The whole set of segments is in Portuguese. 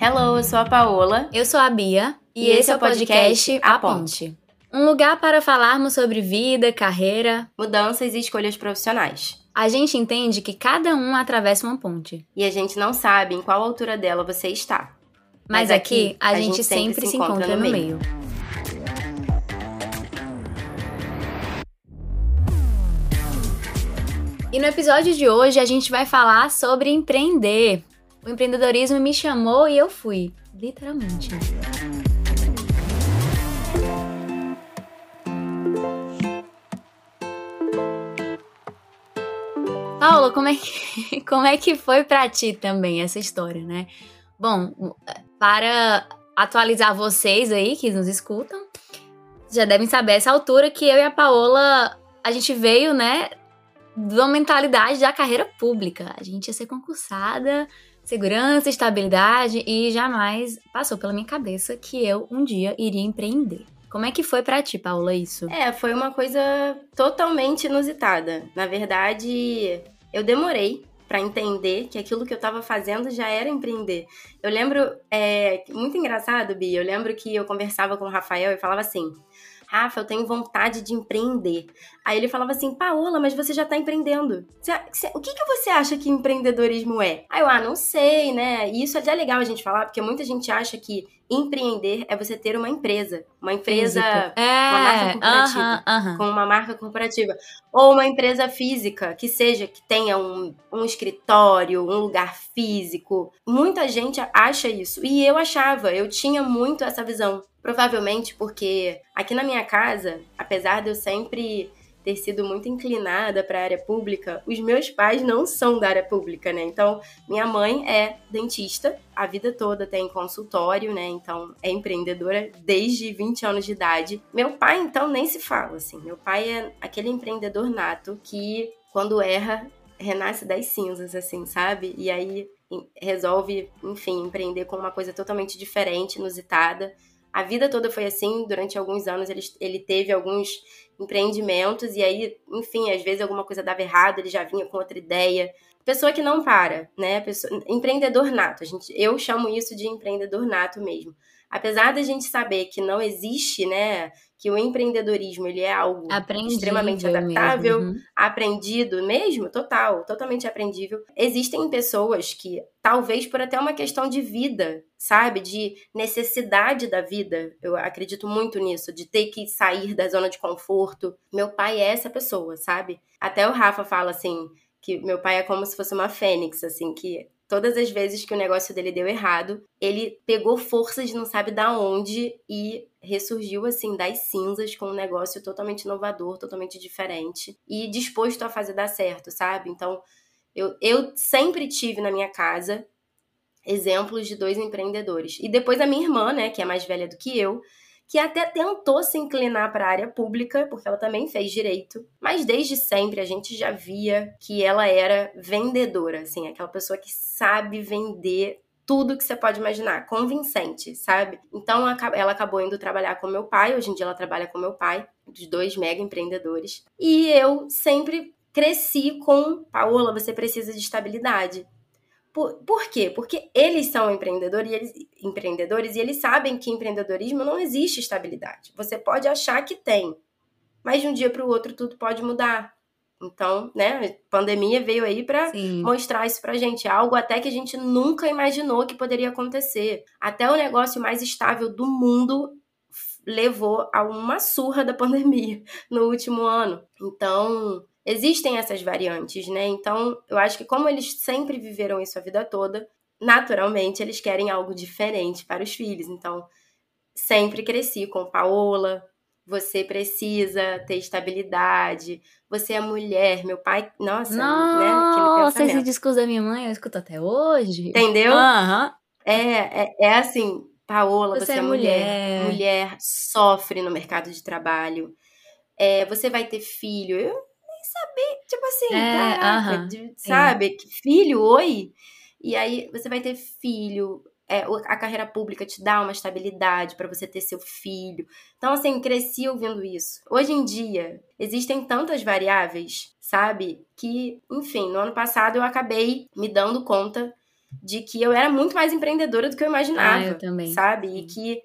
Hello, eu sou a Paola. Eu sou a Bia. E, e esse é o podcast A Ponte. Um lugar para falarmos sobre vida, carreira, mudanças e escolhas profissionais. A gente entende que cada um atravessa uma ponte. E a gente não sabe em qual altura dela você está. Mas, Mas aqui, a, a gente, gente, sempre se encontra, encontra no, no meio. meio. E no episódio de hoje a gente vai falar sobre empreender. O empreendedorismo me chamou e eu fui, literalmente. Paulo, como é que, como é que foi para ti também essa história, né? Bom, para atualizar vocês aí que nos escutam, já devem saber essa altura que eu e a Paola, a gente veio, né, da mentalidade da carreira pública. A gente ia ser concursada, segurança, estabilidade e jamais passou pela minha cabeça que eu um dia iria empreender. Como é que foi para ti, Paula, isso? É, foi uma coisa totalmente inusitada. Na verdade, eu demorei para entender que aquilo que eu estava fazendo já era empreender. Eu lembro, é, muito engraçado, Bia, eu lembro que eu conversava com o Rafael e falava assim: Rafa, eu tenho vontade de empreender. Aí ele falava assim, Paola, mas você já tá empreendendo. O que, que você acha que empreendedorismo é? Aí eu, ah, não sei, né? E isso é até legal a gente falar, porque muita gente acha que empreender é você ter uma empresa. Uma empresa, é, uma marca corporativa. Uh -huh, uh -huh. Com uma marca corporativa. Ou uma empresa física, que seja, que tenha um, um escritório, um lugar físico. Muita gente acha isso. E eu achava, eu tinha muito essa visão. Provavelmente porque aqui na minha casa, apesar de eu sempre ter sido muito inclinada para a área pública, os meus pais não são da área pública, né? Então, minha mãe é dentista, a vida toda tem consultório, né? Então, é empreendedora desde 20 anos de idade. Meu pai, então, nem se fala, assim. Meu pai é aquele empreendedor nato que, quando erra, renasce das cinzas, assim, sabe? E aí resolve, enfim, empreender com uma coisa totalmente diferente, inusitada. A vida toda foi assim, durante alguns anos ele, ele teve alguns empreendimentos e aí, enfim, às vezes alguma coisa dava errado, ele já vinha com outra ideia. Pessoa que não para, né? Pessoa, empreendedor nato. A gente, eu chamo isso de empreendedor nato mesmo. Apesar da gente saber que não existe, né, que o empreendedorismo ele é algo aprendível extremamente adaptável, mesmo. Uhum. aprendido mesmo, total, totalmente aprendível. Existem pessoas que, talvez por até uma questão de vida, sabe, de necessidade da vida, eu acredito muito nisso, de ter que sair da zona de conforto. Meu pai é essa pessoa, sabe? Até o Rafa fala assim que meu pai é como se fosse uma fênix, assim, que todas as vezes que o negócio dele deu errado, ele pegou forças de não sabe da onde e ressurgiu assim das cinzas com um negócio totalmente inovador, totalmente diferente e disposto a fazer dar certo, sabe? Então, eu, eu sempre tive na minha casa exemplos de dois empreendedores. E depois a minha irmã, né, que é mais velha do que eu, que até tentou se inclinar para a área pública, porque ela também fez direito, mas desde sempre a gente já via que ela era vendedora, assim, aquela pessoa que sabe vender tudo que você pode imaginar, convincente, sabe? Então ela acabou indo trabalhar com meu pai, hoje em dia ela trabalha com meu pai, dos dois mega empreendedores. E eu sempre cresci com Paola, você precisa de estabilidade. Por, por quê? Porque eles são empreendedores e, eles, empreendedores e eles sabem que empreendedorismo não existe estabilidade. Você pode achar que tem, mas de um dia para o outro tudo pode mudar. Então, né, pandemia veio aí para mostrar isso pra gente, algo até que a gente nunca imaginou que poderia acontecer. Até o negócio mais estável do mundo levou a uma surra da pandemia no último ano. Então, existem essas variantes, né? Então, eu acho que como eles sempre viveram isso a vida toda, naturalmente eles querem algo diferente para os filhos. Então, sempre cresci com Paola. Você precisa ter estabilidade. Você é mulher. Meu pai, nossa, nossa né? Nossa, esse discurso da minha mãe eu escuto até hoje. Entendeu? Uhum. É, é, é assim, Paola, você, você é mulher. mulher. Mulher sofre no mercado de trabalho. É, você vai ter filho. Eu saber, tipo assim, é, caraca, uh -huh, de, sabe? Filho, oi? E aí você vai ter filho, é, a carreira pública te dá uma estabilidade para você ter seu filho. Então, assim, cresci ouvindo isso. Hoje em dia, existem tantas variáveis, sabe? Que, enfim, no ano passado eu acabei me dando conta de que eu era muito mais empreendedora do que eu imaginava. Ah, eu também. Sabe? E que.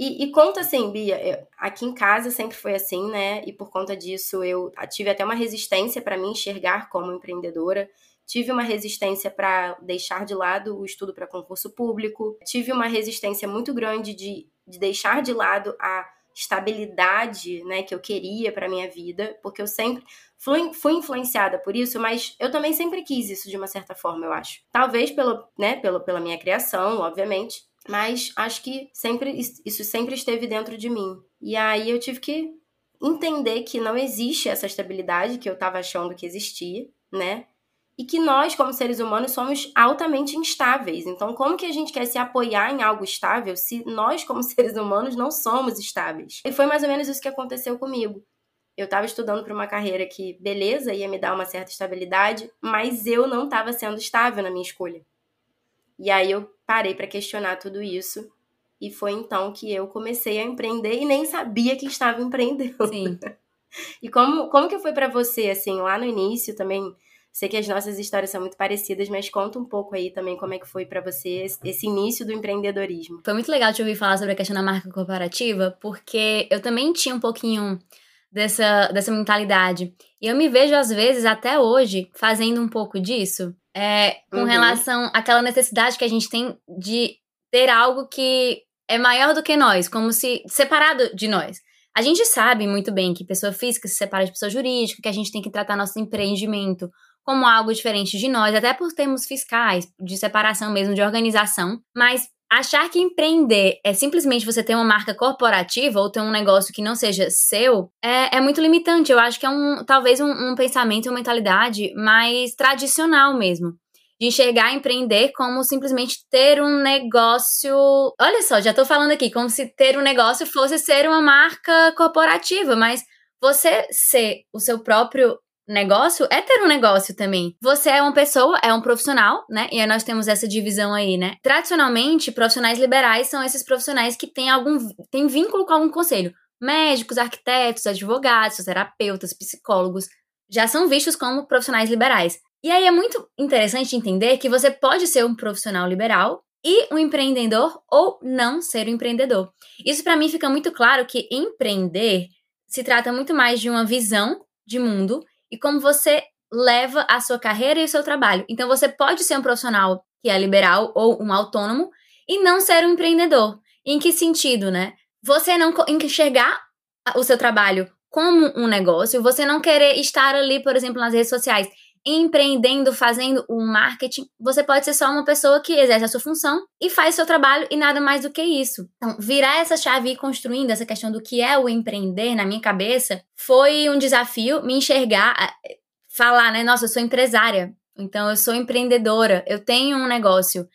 E, e conta assim, Bia, eu, aqui em casa sempre foi assim, né? E por conta disso eu tive até uma resistência para me enxergar como empreendedora. Tive uma resistência para deixar de lado o estudo para concurso público. Tive uma resistência muito grande de, de deixar de lado a estabilidade, né, que eu queria para minha vida, porque eu sempre fui, fui influenciada por isso, mas eu também sempre quis isso de uma certa forma, eu acho. Talvez pelo, né, pelo, pela minha criação, obviamente, mas acho que sempre isso sempre esteve dentro de mim. E aí eu tive que entender que não existe essa estabilidade que eu estava achando que existia, né? e que nós, como seres humanos, somos altamente instáveis. Então, como que a gente quer se apoiar em algo estável se nós, como seres humanos, não somos estáveis? E foi mais ou menos isso que aconteceu comigo. Eu estava estudando para uma carreira que, beleza, ia me dar uma certa estabilidade, mas eu não estava sendo estável na minha escolha. E aí eu parei para questionar tudo isso. E foi então que eu comecei a empreender e nem sabia que estava empreendendo. Sim. e como, como que foi para você, assim, lá no início também? Sei que as nossas histórias são muito parecidas, mas conta um pouco aí também como é que foi para você esse início do empreendedorismo. Foi muito legal te ouvir falar sobre a questão da marca corporativa, porque eu também tinha um pouquinho dessa, dessa mentalidade. E eu me vejo, às vezes, até hoje, fazendo um pouco disso, é, com uhum. relação àquela necessidade que a gente tem de ter algo que é maior do que nós, como se separado de nós. A gente sabe muito bem que pessoa física se separa de pessoa jurídica, que a gente tem que tratar nosso empreendimento como algo diferente de nós, até por termos fiscais, de separação mesmo, de organização, mas achar que empreender é simplesmente você ter uma marca corporativa ou ter um negócio que não seja seu é, é muito limitante. Eu acho que é um talvez um, um pensamento, uma mentalidade mais tradicional mesmo. De enxergar empreender como simplesmente ter um negócio. Olha só, já tô falando aqui, como se ter um negócio fosse ser uma marca corporativa, mas você ser o seu próprio negócio é ter um negócio também. Você é uma pessoa, é um profissional, né? E aí nós temos essa divisão aí, né? Tradicionalmente, profissionais liberais são esses profissionais que têm algum têm vínculo com algum conselho. Médicos, arquitetos, advogados, terapeutas, psicólogos já são vistos como profissionais liberais. E aí é muito interessante entender que você pode ser um profissional liberal e um empreendedor ou não ser um empreendedor. Isso para mim fica muito claro que empreender se trata muito mais de uma visão de mundo e como você leva a sua carreira e o seu trabalho. Então você pode ser um profissional que é liberal ou um autônomo e não ser um empreendedor. Em que sentido, né? Você não enxergar o seu trabalho como um negócio, você não querer estar ali, por exemplo, nas redes sociais, empreendendo, fazendo o marketing, você pode ser só uma pessoa que exerce a sua função e faz seu trabalho e nada mais do que isso. Então, virar essa chave e ir construindo essa questão do que é o empreender na minha cabeça foi um desafio me enxergar, falar, né? Nossa, eu sou empresária, então eu sou empreendedora, eu tenho um negócio.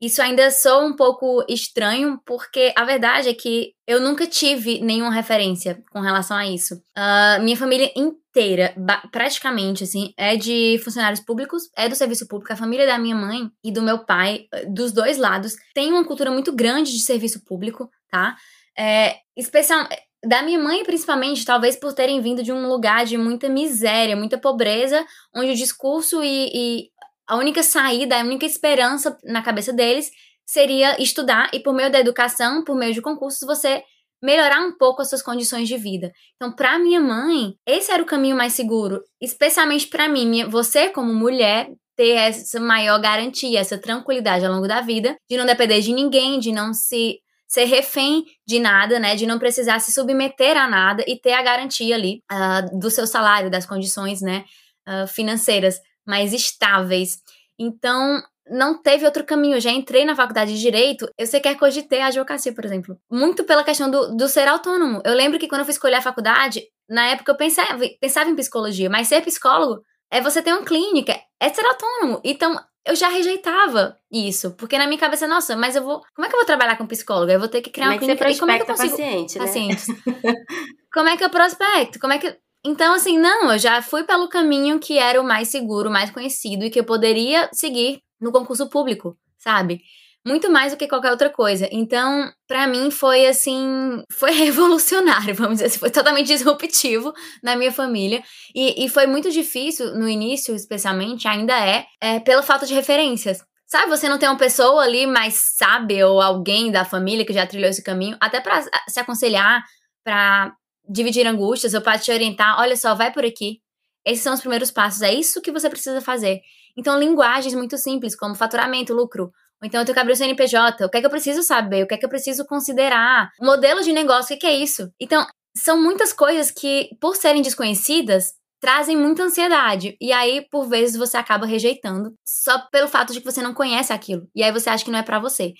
Isso ainda sou um pouco estranho, porque a verdade é que eu nunca tive nenhuma referência com relação a isso. Uh, minha família inteira, praticamente, assim, é de funcionários públicos, é do serviço público. A família da minha mãe e do meu pai, dos dois lados, tem uma cultura muito grande de serviço público, tá? É, especial, da minha mãe, principalmente, talvez por terem vindo de um lugar de muita miséria, muita pobreza, onde o discurso e, e a única saída, a única esperança na cabeça deles seria estudar e por meio da educação, por meio de concursos, você melhorar um pouco as suas condições de vida. Então, para minha mãe, esse era o caminho mais seguro, especialmente para mim, minha, você como mulher ter essa maior garantia, essa tranquilidade ao longo da vida, de não depender de ninguém, de não se ser refém de nada, né, de não precisar se submeter a nada e ter a garantia ali uh, do seu salário, das condições, né, uh, financeiras mais estáveis. Então, não teve outro caminho. Eu já entrei na faculdade de Direito, eu sequer cogitei a advocacia, por exemplo. Muito pela questão do, do ser autônomo. Eu lembro que quando eu fui escolher a faculdade, na época eu pensava, pensava em psicologia, mas ser psicólogo é você ter uma clínica, é ser autônomo. Então, eu já rejeitava isso, porque na minha cabeça, nossa, mas eu vou. Como é que eu vou trabalhar com psicólogo? Eu vou ter que criar como uma clínica. e como é que eu consigo. Paciente, né? Pacientes. como é que eu prospecto? Como é que. Então, assim, não, eu já fui pelo caminho que era o mais seguro, o mais conhecido e que eu poderia seguir no concurso público, sabe? Muito mais do que qualquer outra coisa. Então, para mim foi assim, foi revolucionário, vamos dizer assim, foi totalmente disruptivo na minha família. E, e foi muito difícil no início, especialmente, ainda é, é pela falta de referências Sabe, você não tem uma pessoa ali mais sábia ou alguém da família que já trilhou esse caminho, até para se aconselhar, para dividir angústias ou para te orientar, olha só, vai por aqui. Esses são os primeiros passos, é isso que você precisa fazer. Então, linguagens muito simples, como faturamento, lucro, ou então eu tenho que abrir o CNPJ, o que é que eu preciso saber, o que é que eu preciso considerar, modelo de negócio, o que é isso? Então, são muitas coisas que, por serem desconhecidas, trazem muita ansiedade. E aí, por vezes, você acaba rejeitando só pelo fato de que você não conhece aquilo. E aí você acha que não é para você.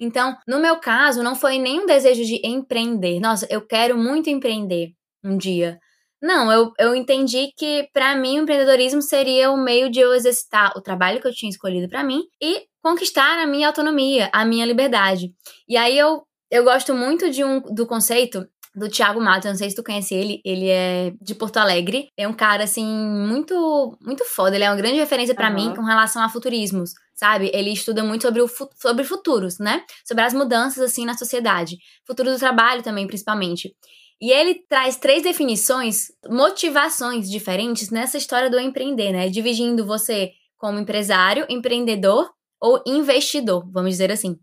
Então, no meu caso, não foi nenhum desejo de empreender. Nossa, eu quero muito empreender um dia. Não, eu, eu entendi que para mim o empreendedorismo seria o meio de eu exercitar o trabalho que eu tinha escolhido para mim e conquistar a minha autonomia, a minha liberdade. E aí eu, eu gosto muito de um, do conceito do Thiago Matos, não sei se tu conhece ele, ele é de Porto Alegre, é um cara assim muito muito foda, ele é uma grande referência para uhum. mim com relação a futurismos, sabe? Ele estuda muito sobre o sobre futuros, né? Sobre as mudanças assim na sociedade, futuro do trabalho também, principalmente. E ele traz três definições, motivações diferentes nessa história do empreender, né? Dividindo você como empresário, empreendedor ou investidor, vamos dizer assim.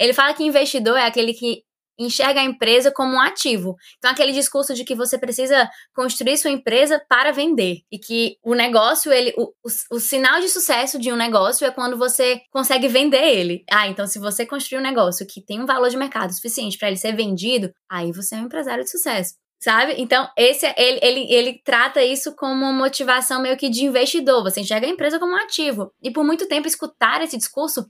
Ele fala que investidor é aquele que enxerga a empresa como um ativo. Então, aquele discurso de que você precisa construir sua empresa para vender. E que o negócio, ele. O, o, o, sinal de sucesso de um negócio é quando você consegue vender ele. Ah, então se você construir um negócio que tem um valor de mercado suficiente para ele ser vendido, aí você é um empresário de sucesso. Sabe? Então, esse ele, ele, ele trata isso como uma motivação meio que de investidor. Você enxerga a empresa como um ativo. E por muito tempo, escutar esse discurso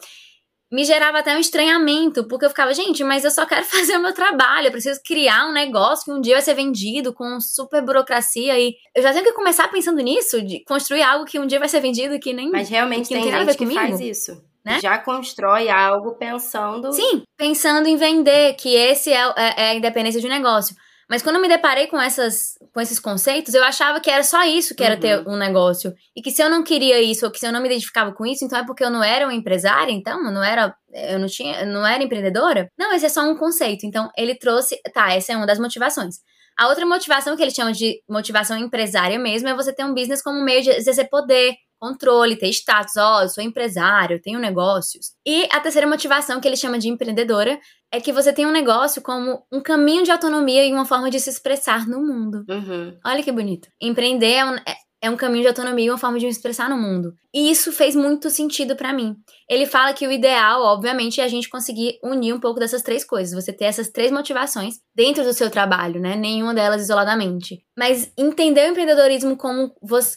me gerava até um estranhamento, porque eu ficava, gente, mas eu só quero fazer o meu trabalho, eu preciso criar um negócio que um dia vai ser vendido com super burocracia e eu já tenho que começar pensando nisso, de construir algo que um dia vai ser vendido que nem Mas realmente que tem, tem gente que faz isso. Né? Já constrói algo pensando. Sim, pensando em vender, que esse é, é, é a independência de um negócio. Mas quando eu me deparei com, essas, com esses conceitos, eu achava que era só isso que era uhum. ter um negócio. E que se eu não queria isso, ou que se eu não me identificava com isso, então é porque eu não era uma empresária, então? Eu não era. Eu não tinha. Eu não era empreendedora? Não, esse é só um conceito. Então, ele trouxe. Tá, essa é uma das motivações. A outra motivação que ele chama de motivação empresária mesmo é você ter um business como meio de exercer poder, controle, ter status, ó, oh, eu sou empresário, tenho negócios. E a terceira motivação que ele chama de empreendedora é que você tem um negócio como um caminho de autonomia e uma forma de se expressar no mundo. Uhum. Olha que bonito. Empreender é, um, é é um caminho de autonomia uma forma de me expressar no mundo. E isso fez muito sentido para mim. Ele fala que o ideal, obviamente, é a gente conseguir unir um pouco dessas três coisas, você ter essas três motivações dentro do seu trabalho, né? Nenhuma delas isoladamente. Mas entender o empreendedorismo como,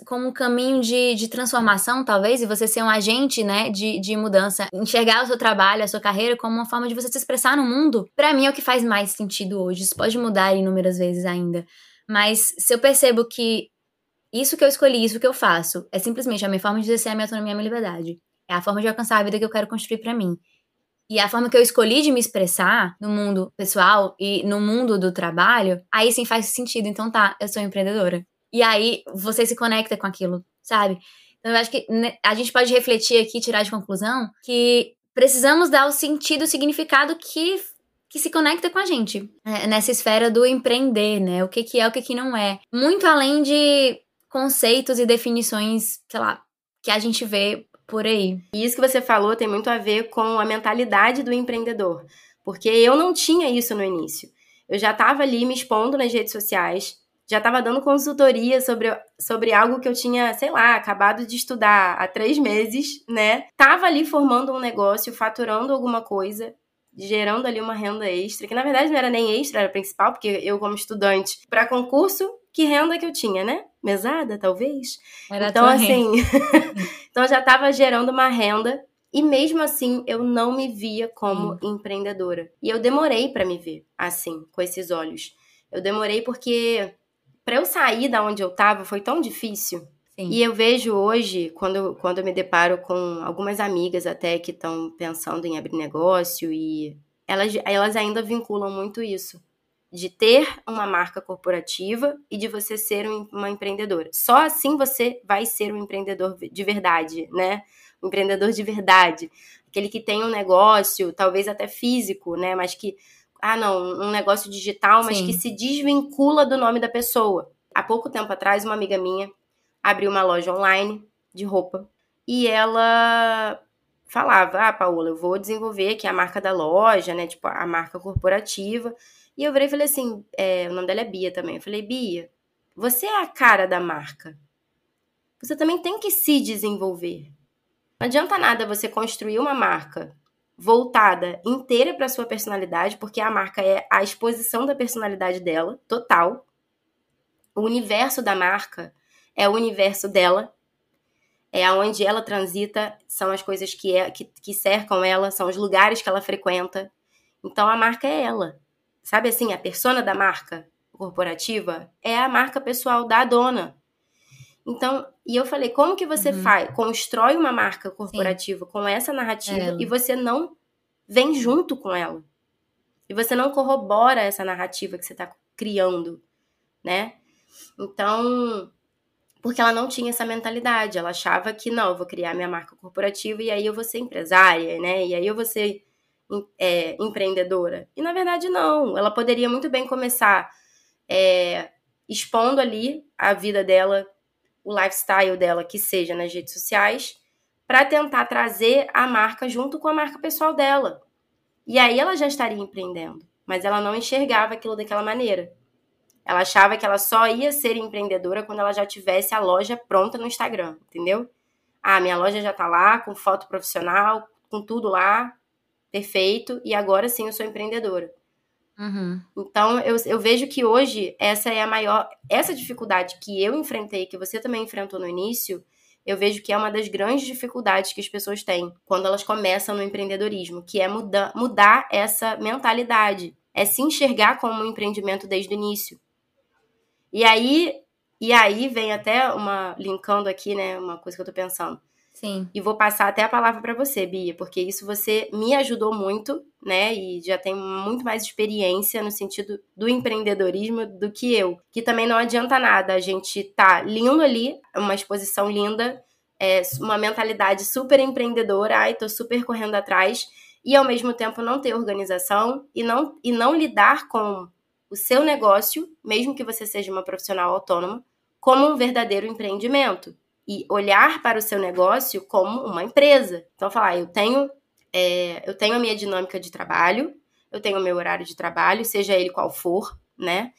como um caminho de, de transformação, talvez, e você ser um agente, né, de, de mudança, enxergar o seu trabalho, a sua carreira como uma forma de você se expressar no mundo, para mim é o que faz mais sentido hoje. Isso pode mudar inúmeras vezes ainda. Mas se eu percebo que isso que eu escolhi, isso que eu faço, é simplesmente a minha forma de exercer a minha autonomia e a minha liberdade. É a forma de alcançar a vida que eu quero construir para mim. E a forma que eu escolhi de me expressar no mundo pessoal e no mundo do trabalho, aí sim faz sentido. Então tá, eu sou empreendedora. E aí você se conecta com aquilo, sabe? Então eu acho que a gente pode refletir aqui, tirar de conclusão que precisamos dar o sentido, o significado que que se conecta com a gente né? nessa esfera do empreender, né? O que, que é, o que, que não é. Muito além de conceitos e definições, sei lá, que a gente vê por aí. E isso que você falou tem muito a ver com a mentalidade do empreendedor, porque eu não tinha isso no início. Eu já estava ali me expondo nas redes sociais, já estava dando consultoria sobre, sobre algo que eu tinha, sei lá, acabado de estudar há três meses, né? Tava ali formando um negócio, faturando alguma coisa, gerando ali uma renda extra, que na verdade não era nem extra, era principal, porque eu, como estudante, para concurso, que renda que eu tinha, né? Mesada, talvez. Era então, assim, então já estava gerando uma renda e mesmo assim eu não me via como hum. empreendedora. E eu demorei para me ver assim, com esses olhos. Eu demorei porque para eu sair da onde eu estava foi tão difícil. Sim. E eu vejo hoje, quando, quando eu me deparo com algumas amigas até que estão pensando em abrir negócio e elas, elas ainda vinculam muito isso de ter uma marca corporativa e de você ser uma empreendedora. Só assim você vai ser um empreendedor de verdade, né? Um empreendedor de verdade. Aquele que tem um negócio, talvez até físico, né? Mas que, ah, não, um negócio digital, mas Sim. que se desvincula do nome da pessoa. Há pouco tempo atrás, uma amiga minha abriu uma loja online de roupa e ela falava, ah, Paola, eu vou desenvolver aqui a marca da loja, né? Tipo, a marca corporativa. E eu virei e falei assim, é, o nome dela é Bia também. Eu falei, Bia, você é a cara da marca. Você também tem que se desenvolver. Não adianta nada você construir uma marca voltada inteira para sua personalidade, porque a marca é a exposição da personalidade dela, total. O universo da marca é o universo dela, é aonde ela transita, são as coisas que, é, que, que cercam ela, são os lugares que ela frequenta. Então a marca é ela. Sabe assim, a persona da marca corporativa é a marca pessoal da dona. Então, e eu falei, como que você uhum. faz? Constrói uma marca corporativa Sim. com essa narrativa é. e você não vem junto com ela. E você não corrobora essa narrativa que você está criando, né? Então, porque ela não tinha essa mentalidade. Ela achava que, não, eu vou criar minha marca corporativa e aí eu vou ser empresária, né? E aí eu vou ser é, empreendedora. E na verdade, não. Ela poderia muito bem começar é, expondo ali a vida dela, o lifestyle dela, que seja nas redes sociais, para tentar trazer a marca junto com a marca pessoal dela. E aí ela já estaria empreendendo. Mas ela não enxergava aquilo daquela maneira. Ela achava que ela só ia ser empreendedora quando ela já tivesse a loja pronta no Instagram, entendeu? Ah, minha loja já tá lá, com foto profissional, com tudo lá, perfeito, e agora sim eu sou empreendedora. Uhum. Então, eu, eu vejo que hoje essa é a maior. Essa dificuldade que eu enfrentei, que você também enfrentou no início, eu vejo que é uma das grandes dificuldades que as pessoas têm quando elas começam no empreendedorismo, que é muda, mudar essa mentalidade, é se enxergar como um empreendimento desde o início. E aí, e aí vem até uma linkando aqui, né, uma coisa que eu tô pensando. Sim. E vou passar até a palavra para você, Bia, porque isso você me ajudou muito, né? E já tem muito mais experiência no sentido do empreendedorismo do que eu. Que também não adianta nada a gente tá lindo ali, uma exposição linda, é, uma mentalidade super empreendedora, ai, tô super correndo atrás, e ao mesmo tempo não ter organização e não, e não lidar com o seu negócio, mesmo que você seja uma profissional autônoma, como um verdadeiro empreendimento e olhar para o seu negócio como uma empresa. Então, falar, eu tenho, é, eu tenho a minha dinâmica de trabalho, eu tenho o meu horário de trabalho, seja ele qual for, né?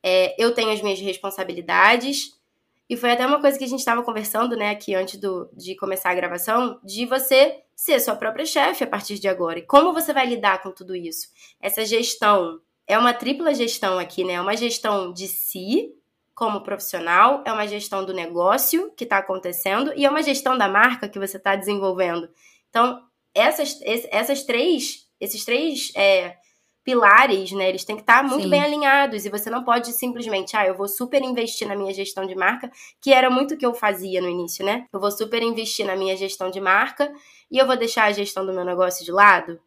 É, eu tenho as minhas responsabilidades. E foi até uma coisa que a gente estava conversando, né, aqui antes do, de começar a gravação, de você ser sua própria chefe a partir de agora. E como você vai lidar com tudo isso? Essa gestão é uma tripla gestão aqui, né? É uma gestão de si, como profissional, é uma gestão do negócio que está acontecendo e é uma gestão da marca que você está desenvolvendo. Então, essas, essas três, esses três é, pilares, né, eles têm que estar tá muito Sim. bem alinhados e você não pode simplesmente, ah, eu vou super investir na minha gestão de marca, que era muito o que eu fazia no início, né? Eu vou super investir na minha gestão de marca e eu vou deixar a gestão do meu negócio de lado.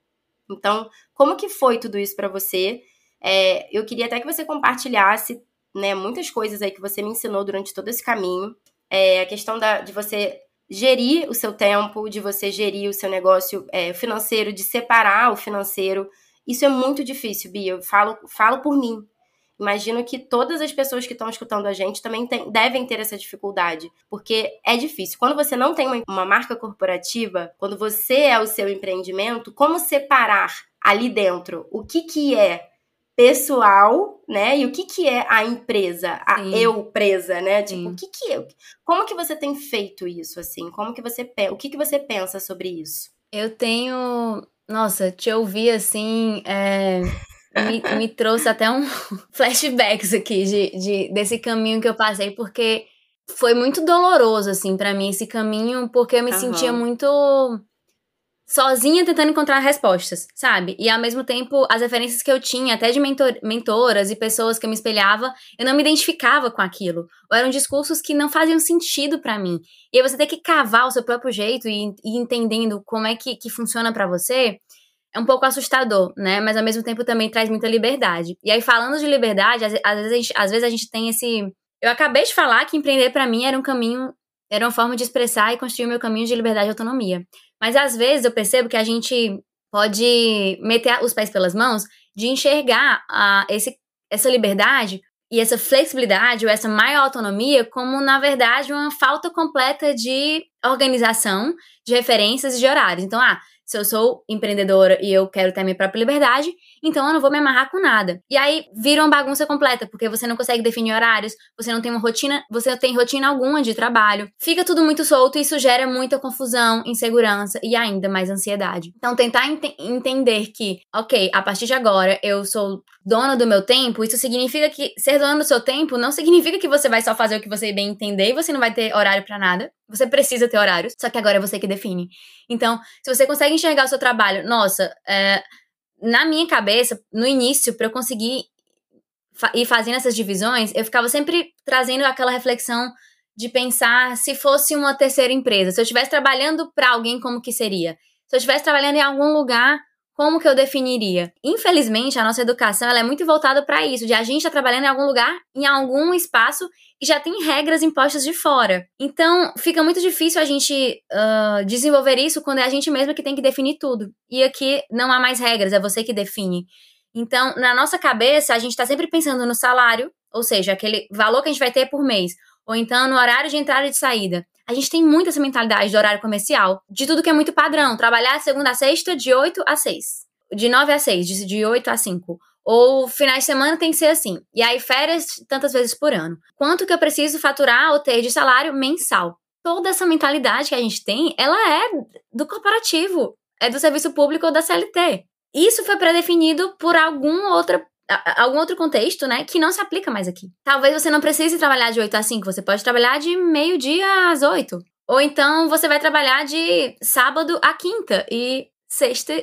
Então, como que foi tudo isso para você? É, eu queria até que você compartilhasse né, muitas coisas aí que você me ensinou durante todo esse caminho. É, a questão da, de você gerir o seu tempo, de você gerir o seu negócio é, financeiro, de separar o financeiro. Isso é muito difícil, Bia. Eu falo, falo por mim. Imagino que todas as pessoas que estão escutando a gente também tem, devem ter essa dificuldade, porque é difícil. Quando você não tem uma, uma marca corporativa, quando você é o seu empreendimento, como separar ali dentro o que, que é pessoal, né? E o que que é a empresa, a Sim. eu presa, né? Tipo, Sim. o que que é? Como que você tem feito isso assim? Como que você o que que você pensa sobre isso? Eu tenho, nossa, te ouvir assim, é... me, me, trouxe até um flashbacks aqui de, de desse caminho que eu passei porque foi muito doloroso assim para mim esse caminho porque eu me uhum. sentia muito sozinha tentando encontrar respostas, sabe? E ao mesmo tempo, as referências que eu tinha, até de mentor, mentoras e pessoas que eu me espelhava, eu não me identificava com aquilo. Ou eram discursos que não faziam sentido para mim. E aí você ter que cavar o seu próprio jeito e, e entendendo como é que, que funciona para você, é um pouco assustador, né? Mas ao mesmo tempo também traz muita liberdade. E aí, falando de liberdade, às, às vezes, a gente, às vezes a gente tem esse. Eu acabei de falar que empreender para mim era um caminho era uma forma de expressar e construir o meu caminho de liberdade e autonomia. Mas às vezes eu percebo que a gente pode meter os pés pelas mãos de enxergar a, esse, essa liberdade e essa flexibilidade ou essa maior autonomia como, na verdade, uma falta completa de organização de referências e de horários. Então, ah, se eu sou empreendedora e eu quero ter minha própria liberdade, então eu não vou me amarrar com nada. E aí vira uma bagunça completa, porque você não consegue definir horários, você não tem uma rotina, você não tem rotina alguma de trabalho. Fica tudo muito solto e isso gera muita confusão, insegurança e ainda mais ansiedade. Então tentar ent entender que, OK, a partir de agora eu sou dona do meu tempo, isso significa que ser dona do seu tempo não significa que você vai só fazer o que você bem entender e você não vai ter horário para nada. Você precisa ter horários, só que agora é você que define. Então, se você consegue enxergar o seu trabalho, nossa, é, na minha cabeça, no início, para eu conseguir fa ir fazendo essas divisões, eu ficava sempre trazendo aquela reflexão de pensar se fosse uma terceira empresa, se eu estivesse trabalhando para alguém, como que seria? Se eu estivesse trabalhando em algum lugar, como que eu definiria? Infelizmente, a nossa educação ela é muito voltada para isso, de a gente estar tá trabalhando em algum lugar, em algum espaço e já tem regras impostas de fora. Então, fica muito difícil a gente uh, desenvolver isso quando é a gente mesma que tem que definir tudo. E aqui não há mais regras, é você que define. Então, na nossa cabeça, a gente está sempre pensando no salário, ou seja, aquele valor que a gente vai ter por mês, ou então no horário de entrada e de saída. A gente tem muito essa mentalidade do horário comercial, de tudo que é muito padrão. Trabalhar segunda a sexta, de 8 a 6. De 9 a 6, de, de 8 a 5. Ou finais de semana tem que ser assim. E aí, férias tantas vezes por ano. Quanto que eu preciso faturar ou ter de salário mensal? Toda essa mentalidade que a gente tem, ela é do corporativo, é do serviço público ou da CLT. Isso foi pré-definido por algum outra algum outro contexto, né, que não se aplica mais aqui. Talvez você não precise trabalhar de 8 a 5, você pode trabalhar de meio-dia às 8. Ou então você vai trabalhar de sábado a quinta e sexta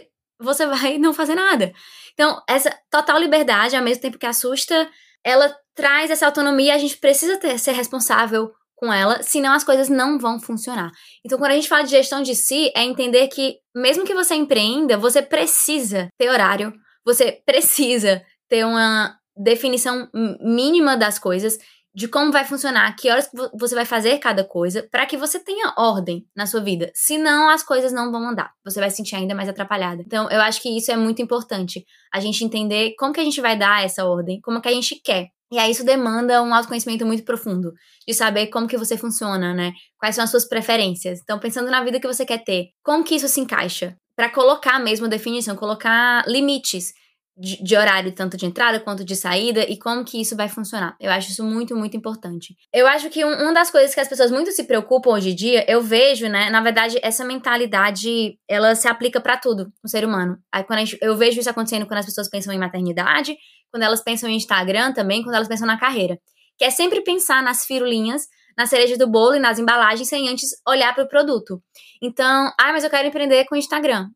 você vai não fazer nada. Então, essa total liberdade, ao mesmo tempo que assusta, ela traz essa autonomia, a gente precisa ter, ser responsável com ela, senão as coisas não vão funcionar. Então, quando a gente fala de gestão de si, é entender que, mesmo que você empreenda, você precisa ter horário, você precisa ter uma definição mínima das coisas, de como vai funcionar, que horas você vai fazer cada coisa, para que você tenha ordem na sua vida. Senão as coisas não vão andar. Você vai se sentir ainda mais atrapalhada. Então, eu acho que isso é muito importante. A gente entender como que a gente vai dar essa ordem, como que a gente quer. E aí isso demanda um autoconhecimento muito profundo, de saber como que você funciona, né? Quais são as suas preferências. Então, pensando na vida que você quer ter, como que isso se encaixa? Para colocar mesmo definição, colocar limites de, de, horário, tanto de entrada quanto de saída, e como que isso vai funcionar. Eu acho isso muito, muito importante. Eu acho que um, uma das coisas que as pessoas muito se preocupam hoje em dia, eu vejo, né, na verdade, essa mentalidade, ela se aplica para tudo no ser humano. Aí quando gente, eu vejo isso acontecendo quando as pessoas pensam em maternidade, quando elas pensam em Instagram também, quando elas pensam na carreira. Que é sempre pensar nas firulinhas, na cereja do bolo e nas embalagens sem antes olhar para o produto. Então, ah, mas eu quero empreender com Instagram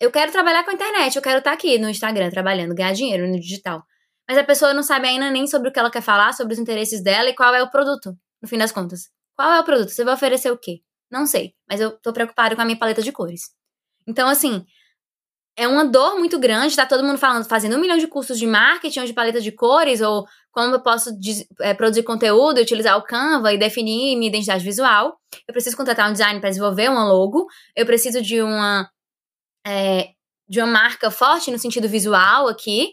eu quero trabalhar com a internet, eu quero estar tá aqui no Instagram trabalhando, ganhar dinheiro no digital. Mas a pessoa não sabe ainda nem sobre o que ela quer falar, sobre os interesses dela e qual é o produto, no fim das contas. Qual é o produto? Você vai oferecer o quê? Não sei, mas eu tô preocupado com a minha paleta de cores. Então, assim, é uma dor muito grande, tá todo mundo falando, fazendo um milhão de cursos de marketing ou de paleta de cores, ou como eu posso é, produzir conteúdo, utilizar o Canva e definir minha identidade visual. Eu preciso contratar um design para desenvolver uma logo, eu preciso de uma é, de uma marca forte no sentido visual aqui,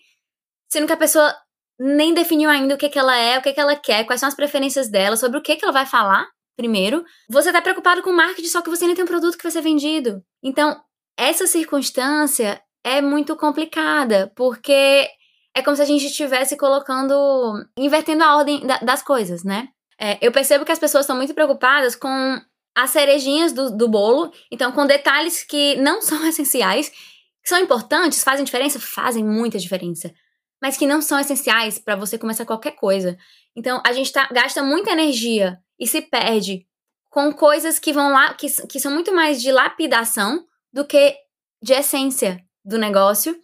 sendo que a pessoa nem definiu ainda o que, que ela é, o que, que ela quer, quais são as preferências dela, sobre o que, que ela vai falar primeiro. Você tá preocupado com marketing, só que você nem tem um produto que vai ser vendido. Então, essa circunstância é muito complicada, porque é como se a gente estivesse colocando, invertendo a ordem da, das coisas, né? É, eu percebo que as pessoas estão muito preocupadas com as cerejinhas do, do bolo, então com detalhes que não são essenciais, que são importantes, fazem diferença, fazem muita diferença, mas que não são essenciais para você começar qualquer coisa. Então a gente tá, gasta muita energia e se perde com coisas que vão lá, que, que são muito mais de lapidação do que de essência do negócio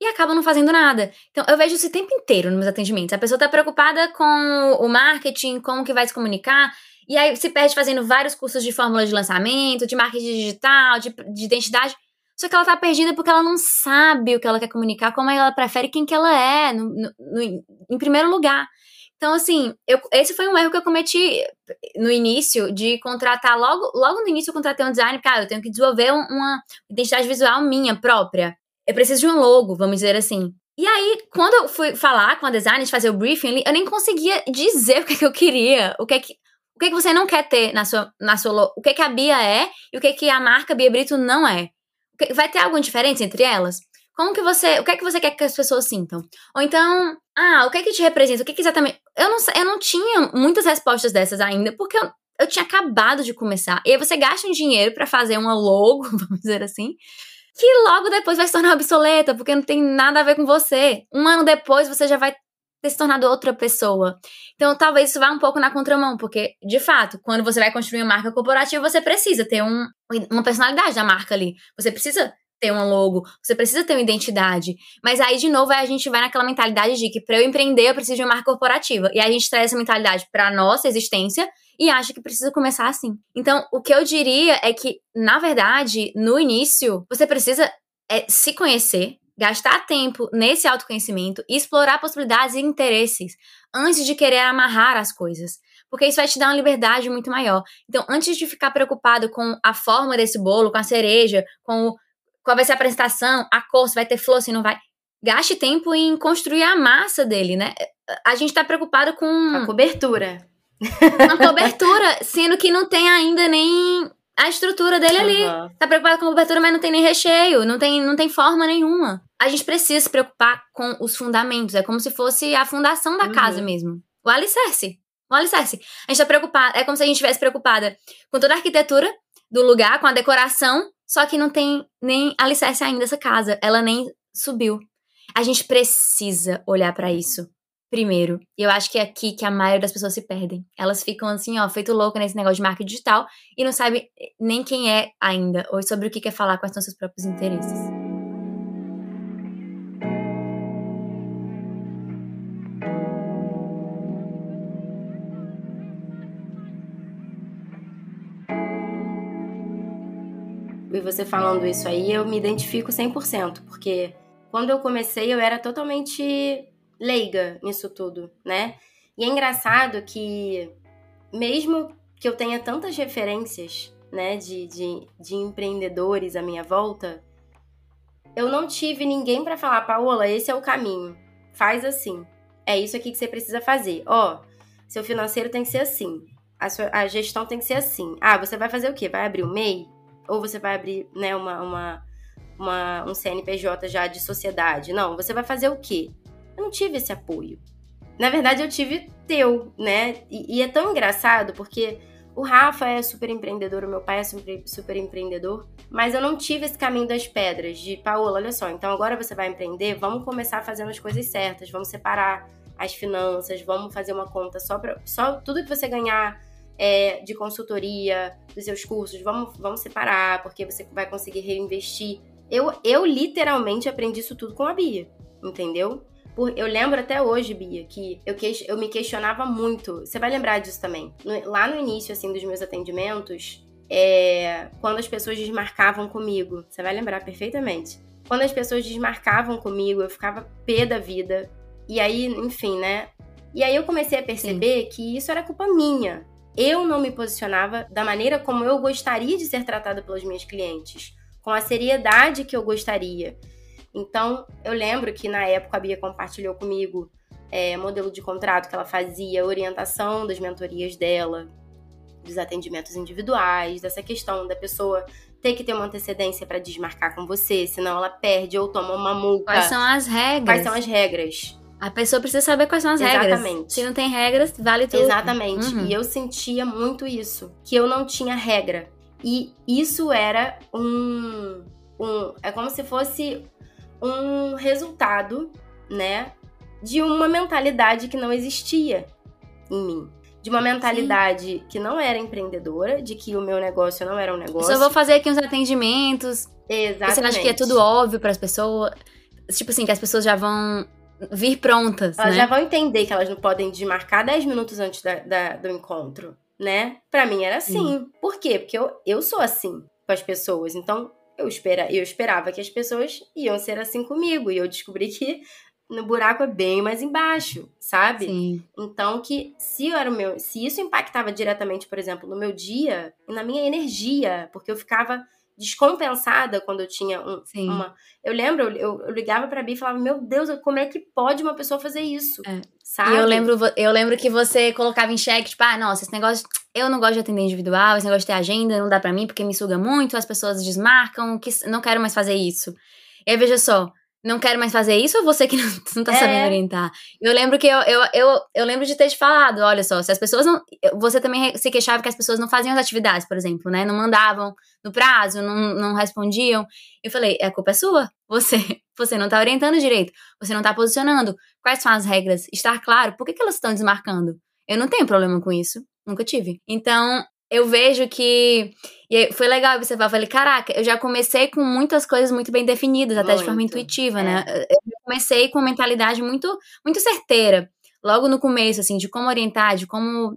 e acabam não fazendo nada. Então, eu vejo isso o tempo inteiro nos meus atendimentos. A pessoa está preocupada com o marketing, como que vai se comunicar, e aí se perde fazendo vários cursos de fórmula de lançamento, de marketing digital, de, de identidade. Só que ela tá perdida porque ela não sabe o que ela quer comunicar, como ela prefere quem que ela é, no, no, em primeiro lugar. Então, assim, eu, esse foi um erro que eu cometi no início, de contratar, logo, logo no início eu contratei um designer, cara, eu tenho que desenvolver uma identidade visual minha própria. Eu preciso de um logo, vamos dizer assim. E aí, quando eu fui falar com a designer, de fazer o briefing eu nem conseguia dizer o que, é que eu queria, o que é que O que, que você não quer ter na sua, na sua. O que, que a Bia é e o que, que a marca Bia Brito não é? Vai ter alguma diferença entre elas? Como que você. O que é que você quer que as pessoas sintam? Ou então, ah, o que é que te representa? O que, que exatamente. Eu não, eu não tinha muitas respostas dessas ainda, porque eu, eu tinha acabado de começar. E aí você gasta um dinheiro para fazer uma logo, vamos dizer assim, que logo depois vai se tornar obsoleta, porque não tem nada a ver com você. Um ano depois você já vai ter se tornado outra pessoa. Então, talvez isso vá um pouco na contramão, porque, de fato, quando você vai construir uma marca corporativa, você precisa ter um, uma personalidade da marca ali. Você precisa ter um logo, você precisa ter uma identidade. Mas aí, de novo, a gente vai naquela mentalidade de que para eu empreender, eu preciso de uma marca corporativa. E aí a gente traz essa mentalidade para nossa existência e acha que precisa começar assim. Então, o que eu diria é que, na verdade, no início, você precisa é, se conhecer, gastar tempo nesse autoconhecimento e explorar possibilidades e interesses antes de querer amarrar as coisas. Porque isso vai te dar uma liberdade muito maior. Então, antes de ficar preocupado com a forma desse bolo, com a cereja, com o, qual vai ser a apresentação, a cor, se vai ter flor, se não vai. Gaste tempo em construir a massa dele, né? A gente tá preocupado com. A cobertura. Uma cobertura, sendo que não tem ainda nem a estrutura dele ali. Tá preocupado com a cobertura, mas não tem nem recheio, não tem, não tem forma nenhuma. A gente precisa se preocupar com os fundamentos. É como se fosse a fundação da uhum. casa mesmo. O alicerce. O alicerce. A gente tá preocupado. É como se a gente estivesse preocupada com toda a arquitetura do lugar, com a decoração, só que não tem nem alicerce ainda essa casa. Ela nem subiu. A gente precisa olhar para isso primeiro. E eu acho que é aqui que a maioria das pessoas se perdem. Elas ficam assim, ó, feito louca nesse negócio de marketing digital e não sabe nem quem é ainda, ou sobre o que quer falar, quais são seus próprios interesses. Você falando isso aí, eu me identifico 100%, porque quando eu comecei eu era totalmente leiga nisso tudo, né? E é engraçado que, mesmo que eu tenha tantas referências, né, de, de, de empreendedores à minha volta, eu não tive ninguém para falar, Paola, esse é o caminho. Faz assim. É isso aqui que você precisa fazer. Ó, seu financeiro tem que ser assim. A, sua, a gestão tem que ser assim. Ah, você vai fazer o quê? Vai abrir o MEI? Ou você vai abrir, né, uma, uma, uma, um CNPJ já de sociedade? Não, você vai fazer o quê? Eu não tive esse apoio. Na verdade, eu tive teu, né? E, e é tão engraçado porque o Rafa é super empreendedor, o meu pai é super, super empreendedor, mas eu não tive esse caminho das pedras de Paola, olha só, então agora você vai empreender, vamos começar fazendo as coisas certas, vamos separar as finanças, vamos fazer uma conta só para só tudo que você ganhar é, de consultoria, dos seus cursos, vamos, vamos separar, porque você vai conseguir reinvestir. Eu, eu literalmente aprendi isso tudo com a Bia, entendeu? Por, eu lembro até hoje, Bia, que eu, que, eu me questionava muito. Você vai lembrar disso também. No, lá no início, assim, dos meus atendimentos, é, quando as pessoas desmarcavam comigo, você vai lembrar perfeitamente. Quando as pessoas desmarcavam comigo, eu ficava pé da vida. E aí, enfim, né? E aí eu comecei a perceber Sim. que isso era culpa minha. Eu não me posicionava da maneira como eu gostaria de ser tratada pelos meus clientes, com a seriedade que eu gostaria. Então, eu lembro que na época a Bia compartilhou comigo é, modelo de contrato que ela fazia, orientação das mentorias dela, dos atendimentos individuais, dessa questão da pessoa ter que ter uma antecedência para desmarcar com você, senão ela perde ou toma uma multa. Quais são as regras? Quais são as regras? A pessoa precisa saber quais são as Exatamente. regras. Exatamente. Se não tem regras, vale tudo. Exatamente. Uhum. E eu sentia muito isso, que eu não tinha regra. E isso era um, um é como se fosse um resultado, né, de uma mentalidade que não existia em mim. De uma mentalidade Sim. que não era empreendedora, de que o meu negócio não era um negócio. Eu só vou fazer aqui uns atendimentos. Exatamente. Você acha que é tudo óbvio para as pessoas? Tipo assim, que as pessoas já vão vir prontas, Elas né? já vão entender que elas não podem desmarcar 10 minutos antes da, da, do encontro, né? Para mim era assim. Por quê? Porque eu, eu sou assim com as pessoas. Então, eu, espera, eu esperava que as pessoas iam ser assim comigo. E eu descobri que no buraco é bem mais embaixo, sabe? Sim. Então que se era o meu, se isso impactava diretamente, por exemplo, no meu dia e na minha energia, porque eu ficava descompensada quando eu tinha um, uma. Eu lembro, eu, eu ligava pra Bia e falava: Meu Deus, como é que pode uma pessoa fazer isso? É. Sabe? E eu lembro, eu lembro que você colocava em xeque, tipo, ah, nossa, esse negócio. Eu não gosto de atender individual, esse negócio de ter agenda não dá para mim porque me suga muito, as pessoas desmarcam, que não quero mais fazer isso. E aí, veja só, não quero mais fazer isso ou você que não, não tá é. sabendo orientar? Eu lembro que eu, eu, eu, eu, lembro de ter te falado, olha só, se as pessoas não. Você também se queixava que as pessoas não faziam as atividades, por exemplo, né? Não mandavam no prazo, não, não respondiam. Eu falei, a culpa é sua. Você, você não tá orientando direito, você não tá posicionando. Quais são as regras? Estar claro, por que, que elas estão desmarcando? Eu não tenho problema com isso. Nunca tive. Então, eu vejo que. E foi legal observar. Eu falei, caraca, eu já comecei com muitas coisas muito bem definidas, até muito. de forma intuitiva, né? é. né? Eu comecei com uma mentalidade muito, muito certeira. Logo no começo, assim, de como orientar, de como.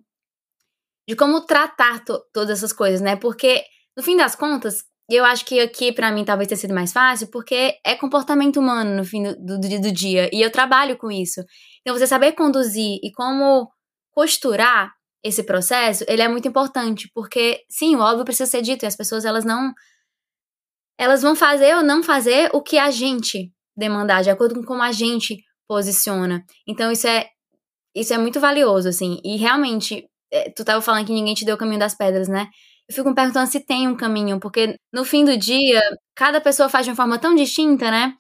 De como tratar to todas essas coisas, né? Porque, no fim das contas, eu acho que aqui para mim talvez tenha sido mais fácil, porque é comportamento humano no fim do, do, do dia. E eu trabalho com isso. Então, você saber conduzir e como costurar esse processo, ele é muito importante, porque sim, o óbvio precisa ser dito e as pessoas elas não elas vão fazer ou não fazer o que a gente demandar, de acordo com como a gente posiciona. Então isso é isso é muito valioso assim. E realmente, é, tu tava falando que ninguém te deu o caminho das pedras, né? Eu fico me perguntando se tem um caminho, porque no fim do dia, cada pessoa faz de uma forma tão distinta, né?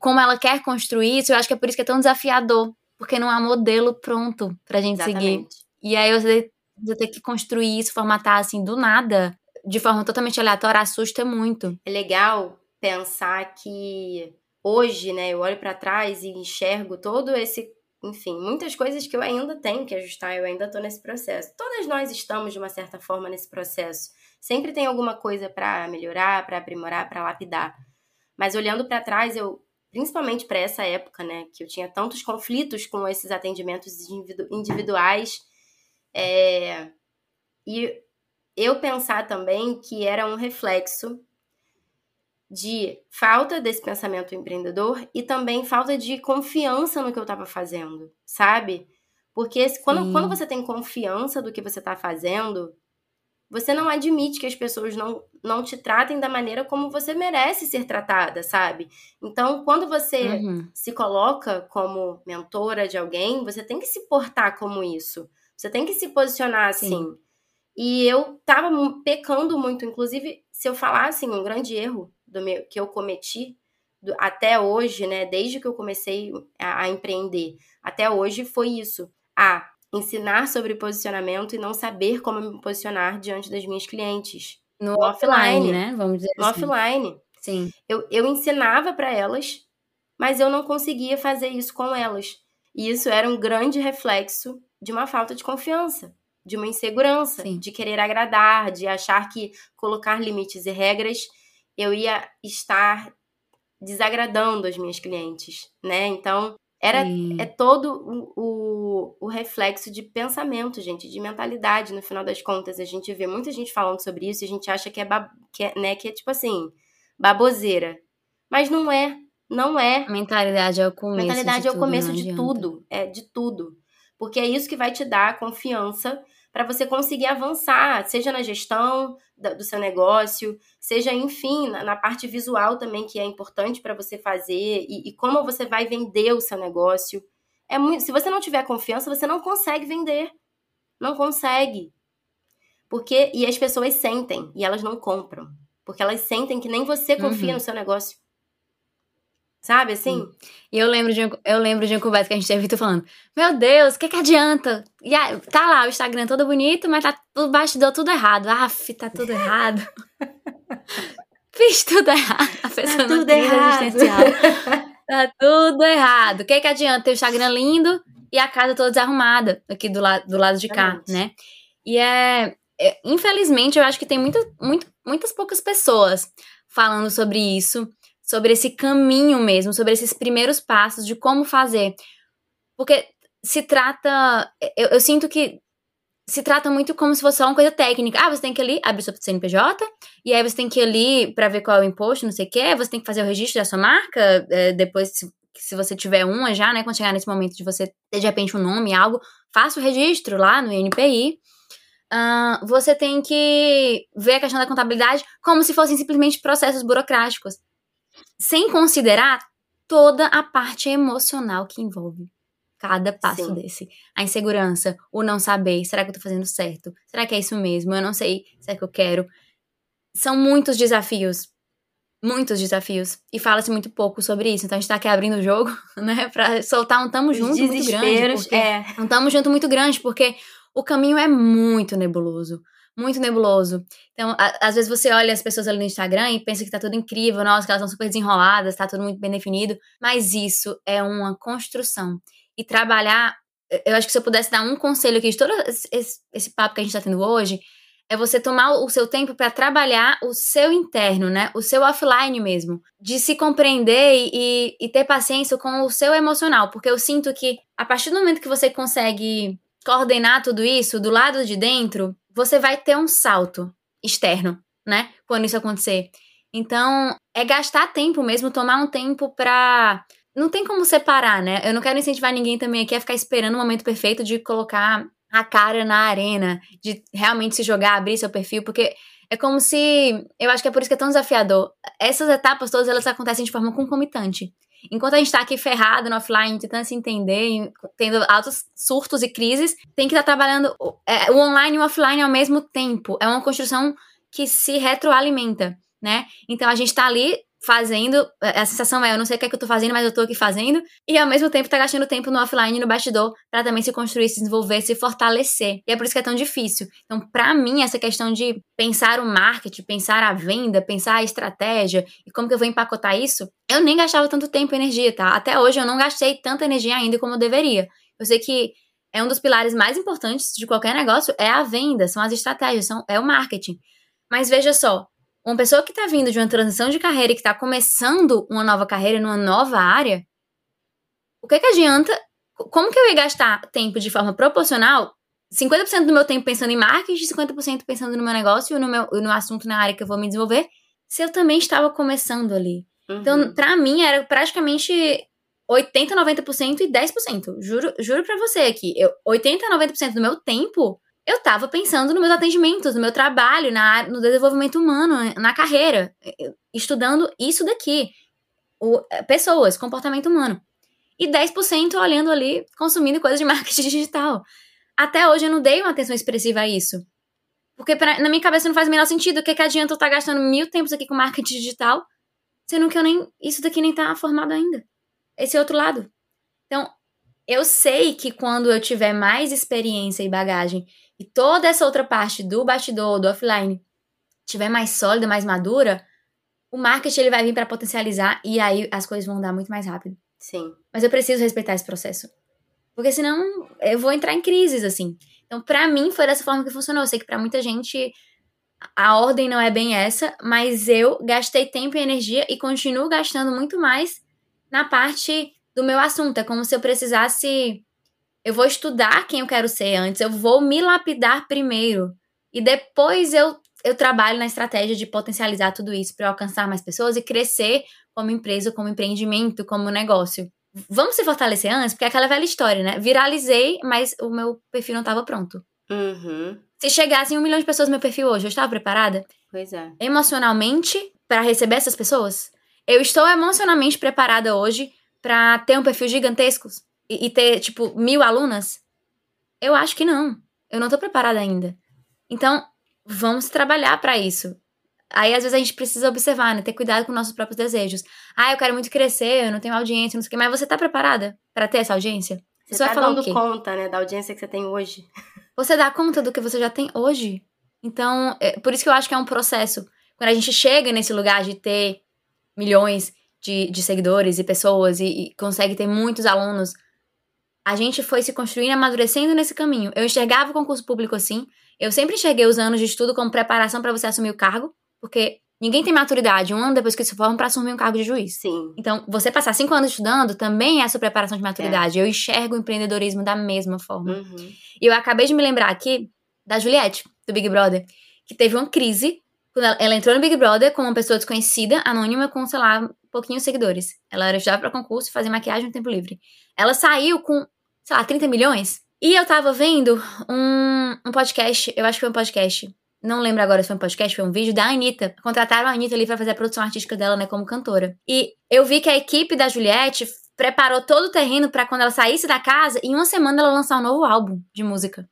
Como ela quer construir isso, eu acho que é por isso que é tão desafiador, porque não há modelo pronto pra gente Exatamente. seguir. E aí você, você ter que construir isso, formatar assim do nada, de forma totalmente aleatória, assusta muito. É legal pensar que hoje, né, eu olho para trás e enxergo todo esse, enfim, muitas coisas que eu ainda tenho que ajustar, eu ainda tô nesse processo. Todas nós estamos de uma certa forma nesse processo. Sempre tem alguma coisa para melhorar, para aprimorar, para lapidar. Mas olhando para trás, eu principalmente para essa época, né, que eu tinha tantos conflitos com esses atendimentos individuais é, e eu pensar também que era um reflexo de falta desse pensamento empreendedor e também falta de confiança no que eu estava fazendo, sabe? Porque quando, quando você tem confiança do que você está fazendo, você não admite que as pessoas não, não te tratem da maneira como você merece ser tratada, sabe? Então, quando você uhum. se coloca como mentora de alguém, você tem que se portar como isso. Você tem que se posicionar assim. Sim. E eu tava pecando muito, inclusive, se eu falasse assim, um grande erro do meu, que eu cometi do, até hoje, né, desde que eu comecei a, a empreender, até hoje foi isso. A ensinar sobre posicionamento e não saber como me posicionar diante das minhas clientes. No, no offline, offline, né? Vamos dizer no assim. offline. Sim. Eu, eu ensinava para elas, mas eu não conseguia fazer isso com elas. E isso era um grande reflexo de uma falta de confiança, de uma insegurança, Sim. de querer agradar, de achar que colocar limites e regras eu ia estar desagradando as minhas clientes, né? Então, era é todo o, o, o, reflexo de pensamento, gente, de mentalidade. No final das contas, a gente vê muita gente falando sobre isso e a gente acha que é, que é, né, que é tipo assim, baboseira. Mas não é, não é. A mentalidade é o começo. Mentalidade é o começo de tudo, é de tudo porque é isso que vai te dar confiança para você conseguir avançar, seja na gestão do seu negócio, seja, enfim, na, na parte visual também, que é importante para você fazer, e, e, como você vai vender o seu negócio. É muito, se você não tiver confiança, você não consegue vender. Não consegue. Porque, e as pessoas sentem, e elas não compram. Porque elas sentem que nem você confia uhum. no seu negócio. Sabe assim? E eu lembro, de, eu lembro de uma conversa que a gente teve tu falando: Meu Deus, o que, que adianta? E aí, tá lá o Instagram todo bonito, mas tá o bastidor tudo errado. Aff, tá tudo errado. Fiz tudo errado. A pessoa tá tudo errado. existencial. tá tudo errado. O que, que adianta ter o Instagram lindo e a casa toda desarrumada aqui do, lado do lado de cá, né? E é, é. Infelizmente, eu acho que tem muito, muito, muitas poucas pessoas falando sobre isso sobre esse caminho mesmo, sobre esses primeiros passos de como fazer. Porque se trata. Eu, eu sinto que se trata muito como se fosse só uma coisa técnica. Ah, você tem que ali abrir seu CNPJ, e aí você tem que ir ali para ver qual é o imposto, não sei o quê, você tem que fazer o registro da sua marca, é, depois, se, se você tiver uma já, né, quando chegar nesse momento de você ter de repente um nome, algo, faça o registro lá no INPI. uh, você tem que ver a questão da contabilidade como se fossem simplesmente processos burocráticos, sem considerar toda a parte emocional que envolve cada passo Sim. desse. A insegurança, o não saber, será que eu tô fazendo certo? Será que é isso mesmo? Eu não sei se é que eu quero. São muitos desafios. Muitos desafios. E fala-se muito pouco sobre isso. Então a gente tá aqui abrindo o jogo, né? Pra soltar um tamo junto muito grande. Porque, é. Um tamo junto muito grande, porque o caminho é muito nebuloso. Muito nebuloso. Então, a, às vezes você olha as pessoas ali no Instagram e pensa que tá tudo incrível, nossa, que elas são super desenroladas, tá tudo muito bem definido. Mas isso é uma construção e trabalhar. Eu acho que se eu pudesse dar um conselho aqui de todo esse, esse papo que a gente está tendo hoje, é você tomar o seu tempo para trabalhar o seu interno, né? O seu offline mesmo. De se compreender e, e, ter paciência com o seu emocional. Porque eu sinto que a partir do momento que você consegue coordenar tudo isso do lado de dentro, você vai ter um salto externo, né? Quando isso acontecer. Então, é gastar tempo mesmo, tomar um tempo pra não tem como separar, né? Eu não quero incentivar ninguém também aqui a ficar esperando o momento perfeito de colocar a cara na arena, de realmente se jogar, abrir seu perfil, porque é como se. Eu acho que é por isso que é tão desafiador. Essas etapas todas elas acontecem de forma concomitante. Enquanto a gente tá aqui ferrado no offline, tentando se entender, tendo altos surtos e crises, tem que estar tá trabalhando é, o online e o offline ao mesmo tempo. É uma construção que se retroalimenta, né? Então a gente tá ali fazendo, é, a sensação é, eu não sei o que é que eu tô fazendo, mas eu tô aqui fazendo, e ao mesmo tempo tá gastando tempo no offline, no bastidor, para também se construir, se desenvolver, se fortalecer. E é por isso que é tão difícil. Então, para mim, essa questão de pensar o marketing, pensar a venda, pensar a estratégia e como que eu vou empacotar isso, eu nem gastava tanto tempo e energia, tá? Até hoje eu não gastei tanta energia ainda como eu deveria. Eu sei que é um dos pilares mais importantes de qualquer negócio é a venda, são as estratégias, são, é o marketing. Mas veja só, uma pessoa que está vindo de uma transição de carreira e que está começando uma nova carreira numa nova área, o que, que adianta? Como que eu ia gastar tempo de forma proporcional? 50% do meu tempo pensando em marketing, 50% pensando no meu negócio e no, meu, no assunto na área que eu vou me desenvolver, se eu também estava começando ali. Então, uhum. Então, para mim, era praticamente 80, 90% e 10%. Juro, juro pra você aqui. Eu, 80, 90% do meu tempo eu estava pensando nos meus atendimentos, no meu trabalho, na, no desenvolvimento humano, na carreira, estudando isso daqui. O, é, pessoas, comportamento humano. E 10% olhando ali, consumindo coisas de marketing digital. Até hoje eu não dei uma atenção expressiva a isso. Porque pra, na minha cabeça não faz o menor sentido. O que, que adianta eu estar tá gastando mil tempos aqui com marketing digital, sendo que eu nem. Isso daqui nem tá formado ainda. Esse outro lado. Então, eu sei que quando eu tiver mais experiência e bagagem e toda essa outra parte do bastidor, do offline, tiver mais sólida, mais madura, o marketing ele vai vir para potencializar e aí as coisas vão dar muito mais rápido. Sim. Mas eu preciso respeitar esse processo. Porque senão eu vou entrar em crises, assim. Então, para mim, foi dessa forma que funcionou. Eu sei que para muita gente a ordem não é bem essa, mas eu gastei tempo e energia e continuo gastando muito mais na parte do meu assunto. É como se eu precisasse eu vou estudar quem eu quero ser antes, eu vou me lapidar primeiro. E depois eu, eu trabalho na estratégia de potencializar tudo isso para alcançar mais pessoas e crescer como empresa, como empreendimento, como negócio. Vamos se fortalecer antes, porque é aquela velha história, né? Viralizei, mas o meu perfil não estava pronto. Uhum. Se chegassem um milhão de pessoas no meu perfil hoje, eu estava preparada? Pois é. Emocionalmente, para receber essas pessoas? Eu estou emocionalmente preparada hoje para ter um perfil gigantesco? E, e ter, tipo, mil alunas? Eu acho que não. Eu não tô preparada ainda. Então, vamos trabalhar para isso. Aí, às vezes, a gente precisa observar, né? Ter cuidado com nossos próprios desejos. Ah, eu quero muito crescer, eu não tenho audiência, não sei o quê. Mas você tá preparada para ter essa audiência? Você, você tá vai dando conta, né, da audiência que você tem hoje. Você dá conta do que você já tem hoje. Então, é, por isso que eu acho que é um processo. Quando a gente chega nesse lugar de ter milhões de, de seguidores e pessoas e, e consegue ter muitos alunos, a gente foi se construindo, amadurecendo nesse caminho. Eu enxergava o concurso público assim. Eu sempre enxerguei os anos de estudo como preparação para você assumir o cargo, porque ninguém tem maturidade um ano depois que se forma para assumir um cargo de juiz. Sim. Então, você passar cinco anos estudando também é a sua preparação de maturidade. É. Eu enxergo o empreendedorismo da mesma forma. Uhum. E eu acabei de me lembrar aqui da Juliette, do Big Brother, que teve uma crise quando ela, ela entrou no Big Brother como uma pessoa desconhecida, anônima, com, sei lá, pouquinhos seguidores. Ela estudava para concurso e maquiagem no tempo livre. Ela saiu com, sei lá, 30 milhões E eu tava vendo um, um podcast, eu acho que foi um podcast, não lembro agora se foi um podcast, foi um vídeo da Anitta. Contrataram a Anitta ali pra fazer a produção artística dela, né, como cantora. E eu vi que a equipe da Juliette preparou todo o terreno para quando ela saísse da casa, em uma semana ela lançar um novo álbum de música.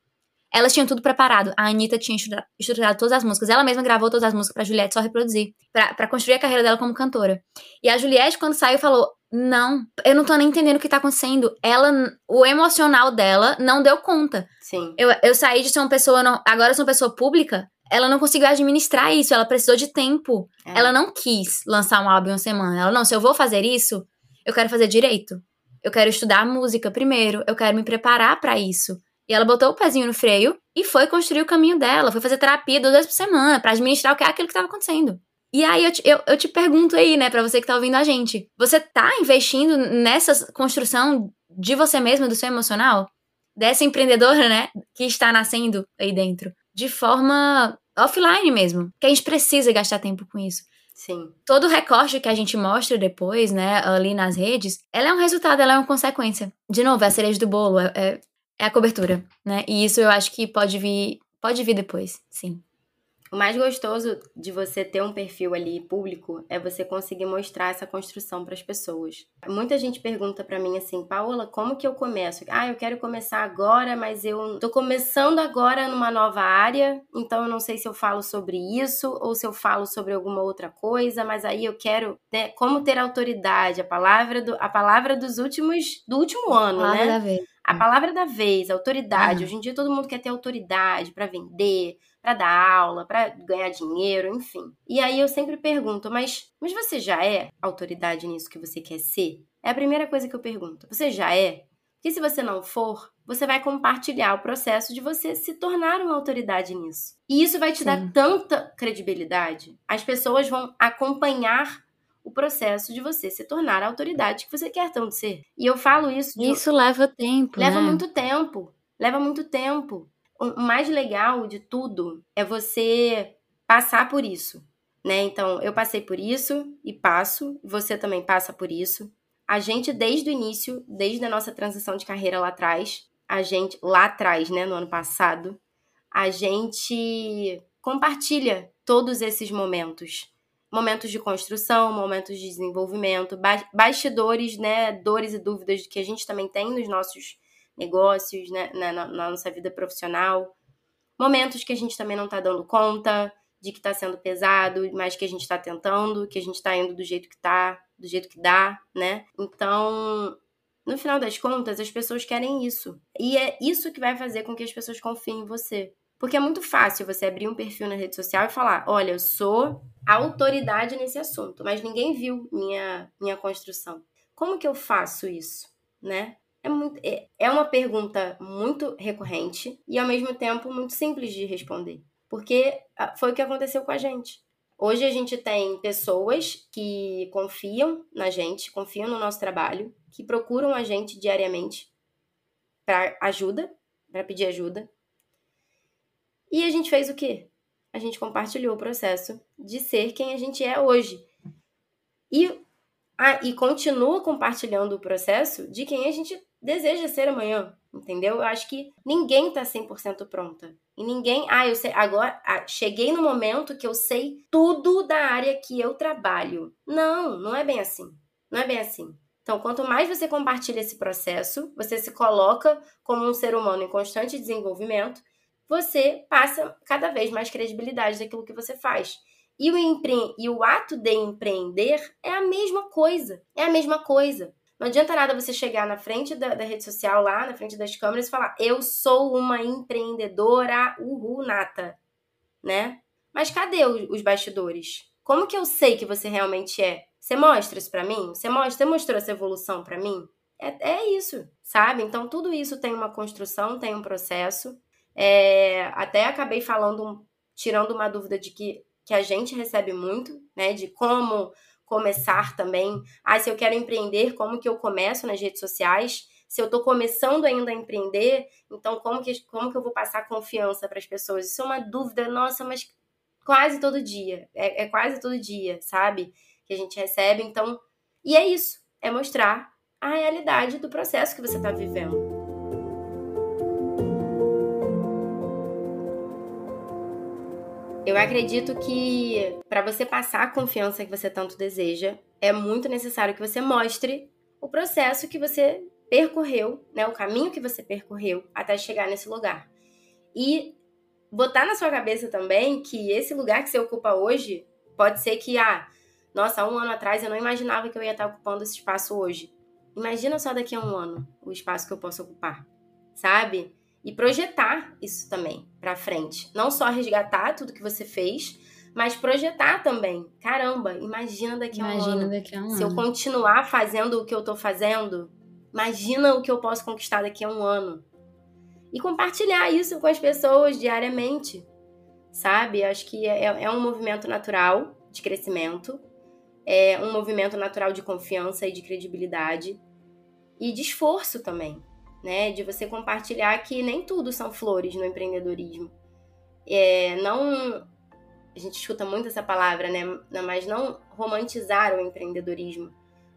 Elas tinham tudo preparado. A Anitta tinha estruturado todas as músicas. Ela mesma gravou todas as músicas pra Juliette só reproduzir. para construir a carreira dela como cantora. E a Juliette, quando saiu, falou: Não, eu não tô nem entendendo o que tá acontecendo. Ela, o emocional dela não deu conta. Sim. Eu, eu saí de ser uma pessoa. Não, agora eu sou uma pessoa pública. Ela não conseguiu administrar isso, ela precisou de tempo. É. Ela não quis lançar um álbum em uma semana. Ela, não, se eu vou fazer isso, eu quero fazer direito. Eu quero estudar música primeiro, eu quero me preparar para isso. E ela botou o pezinho no freio e foi construir o caminho dela, foi fazer terapia duas vezes por semana para administrar o que é aquilo que estava acontecendo. E aí eu te, eu, eu te pergunto aí, né, para você que tá ouvindo a gente, você tá investindo nessa construção de você mesmo, do seu emocional? Dessa empreendedora, né, que está nascendo aí dentro, de forma offline mesmo. Que a gente precisa gastar tempo com isso. Sim. Todo recorte que a gente mostra depois, né, ali nas redes, ela é um resultado, ela é uma consequência. De novo, é a cereja do bolo, é, é é a cobertura, né? E isso eu acho que pode vir, pode vir depois, sim. O mais gostoso de você ter um perfil ali público é você conseguir mostrar essa construção para as pessoas. Muita gente pergunta para mim assim, Paola, como que eu começo? Ah, eu quero começar agora, mas eu tô começando agora numa nova área, então eu não sei se eu falo sobre isso ou se eu falo sobre alguma outra coisa, mas aí eu quero, né, como ter autoridade, a palavra do, a palavra dos últimos do último ano, a né? Da vez. A palavra da vez, autoridade. Uhum. Hoje em dia todo mundo quer ter autoridade para vender, para dar aula, para ganhar dinheiro, enfim. E aí eu sempre pergunto, mas, mas você já é autoridade nisso que você quer ser? É a primeira coisa que eu pergunto. Você já é? Porque se você não for, você vai compartilhar o processo de você se tornar uma autoridade nisso. E isso vai te Sim. dar tanta credibilidade. As pessoas vão acompanhar o processo de você se tornar a autoridade que você quer tanto ser. E eu falo isso. De... Isso leva tempo. Leva né? muito tempo. Leva muito tempo. O mais legal de tudo é você passar por isso. Né? Então, eu passei por isso e passo, você também passa por isso. A gente, desde o início, desde a nossa transição de carreira lá atrás, a gente, lá atrás, né, no ano passado, a gente compartilha todos esses momentos momentos de construção, momentos de desenvolvimento, bastidores, né, dores e dúvidas que a gente também tem nos nossos negócios, né, na, na nossa vida profissional, momentos que a gente também não está dando conta de que está sendo pesado, mas que a gente está tentando, que a gente está indo do jeito que tá, do jeito que dá, né? Então, no final das contas, as pessoas querem isso. E é isso que vai fazer com que as pessoas confiem em você. Porque é muito fácil você abrir um perfil na rede social e falar: olha, eu sou autoridade nesse assunto, mas ninguém viu minha, minha construção. Como que eu faço isso, né? É, muito, é, é uma pergunta muito recorrente e, ao mesmo tempo, muito simples de responder. Porque ah, foi o que aconteceu com a gente. Hoje a gente tem pessoas que confiam na gente, confiam no nosso trabalho, que procuram a gente diariamente para ajuda, para pedir ajuda, e a gente fez o quê? A gente compartilhou o processo de ser quem a gente é hoje. E, ah, e continua compartilhando o processo de quem a gente deseja ser amanhã, entendeu? Eu acho que ninguém tá 100% pronta. E ninguém, ah, eu sei, agora ah, cheguei no momento que eu sei tudo da área que eu trabalho. Não, não é bem assim. Não é bem assim. Então, quanto mais você compartilha esse processo, você se coloca como um ser humano em constante desenvolvimento, você passa cada vez mais credibilidade daquilo que você faz. E o, empre... e o ato de empreender é a mesma coisa. É a mesma coisa. Não adianta nada você chegar na frente da, da, rede social, lá na frente das câmeras, e falar: Eu sou uma empreendedora, uhul, nata. Né? Mas cadê os, bastidores? Como que eu sei que você realmente é? Você mostra isso pra mim? Você, mostra, você mostrou essa evolução para mim? É, é isso, sabe? Então, tudo isso tem uma construção, tem um processo. É, até acabei falando, tirando uma dúvida de que, que a gente recebe muito, né? De como começar também. Ah, se eu quero empreender, como que eu começo nas redes sociais? Se eu estou começando ainda a empreender, então como que, como que eu vou passar confiança para as pessoas? Isso é uma dúvida, nossa, mas quase todo dia. É, é quase todo dia, sabe? Que a gente recebe. Então, e é isso. É mostrar a realidade do processo que você está vivendo. Eu acredito que para você passar a confiança que você tanto deseja, é muito necessário que você mostre o processo que você percorreu, né, o caminho que você percorreu até chegar nesse lugar. E botar na sua cabeça também que esse lugar que você ocupa hoje pode ser que, ah, nossa, um ano atrás eu não imaginava que eu ia estar ocupando esse espaço hoje. Imagina só daqui a um ano o espaço que eu posso ocupar, sabe? E projetar isso também para frente. Não só resgatar tudo que você fez, mas projetar também. Caramba, imagina daqui a um ano. Daqui a um se ano. eu continuar fazendo o que eu tô fazendo, imagina o que eu posso conquistar daqui a um ano. E compartilhar isso com as pessoas diariamente, sabe? Acho que é, é um movimento natural de crescimento é um movimento natural de confiança e de credibilidade e de esforço também, né? De você compartilhar que nem tudo são flores no empreendedorismo. É, não a gente escuta muito essa palavra, né? Mas não romantizar o empreendedorismo.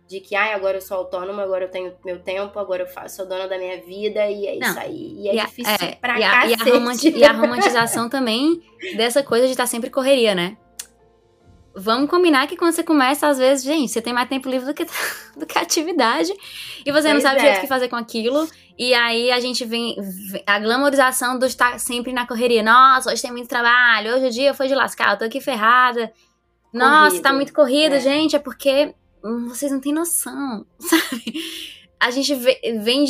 De que, ai, agora eu sou autônoma, agora eu tenho meu tempo, agora eu faço, sou dona da minha vida e é não. isso aí. E é e difícil a, é, pra e a, e a, e a romantização também dessa coisa de estar sempre correria, né? Vamos combinar que quando você começa, às vezes, gente, você tem mais tempo livre do que, do que atividade. E você pois não sabe é. o que fazer com aquilo. E aí a gente vem. A glamorização do estar sempre na correria. Nossa, hoje tem muito trabalho. Hoje o dia foi de lascar, eu tô aqui ferrada. Nossa, corrido. tá muito corrida, é. gente. É porque vocês não têm noção, sabe? A gente vem,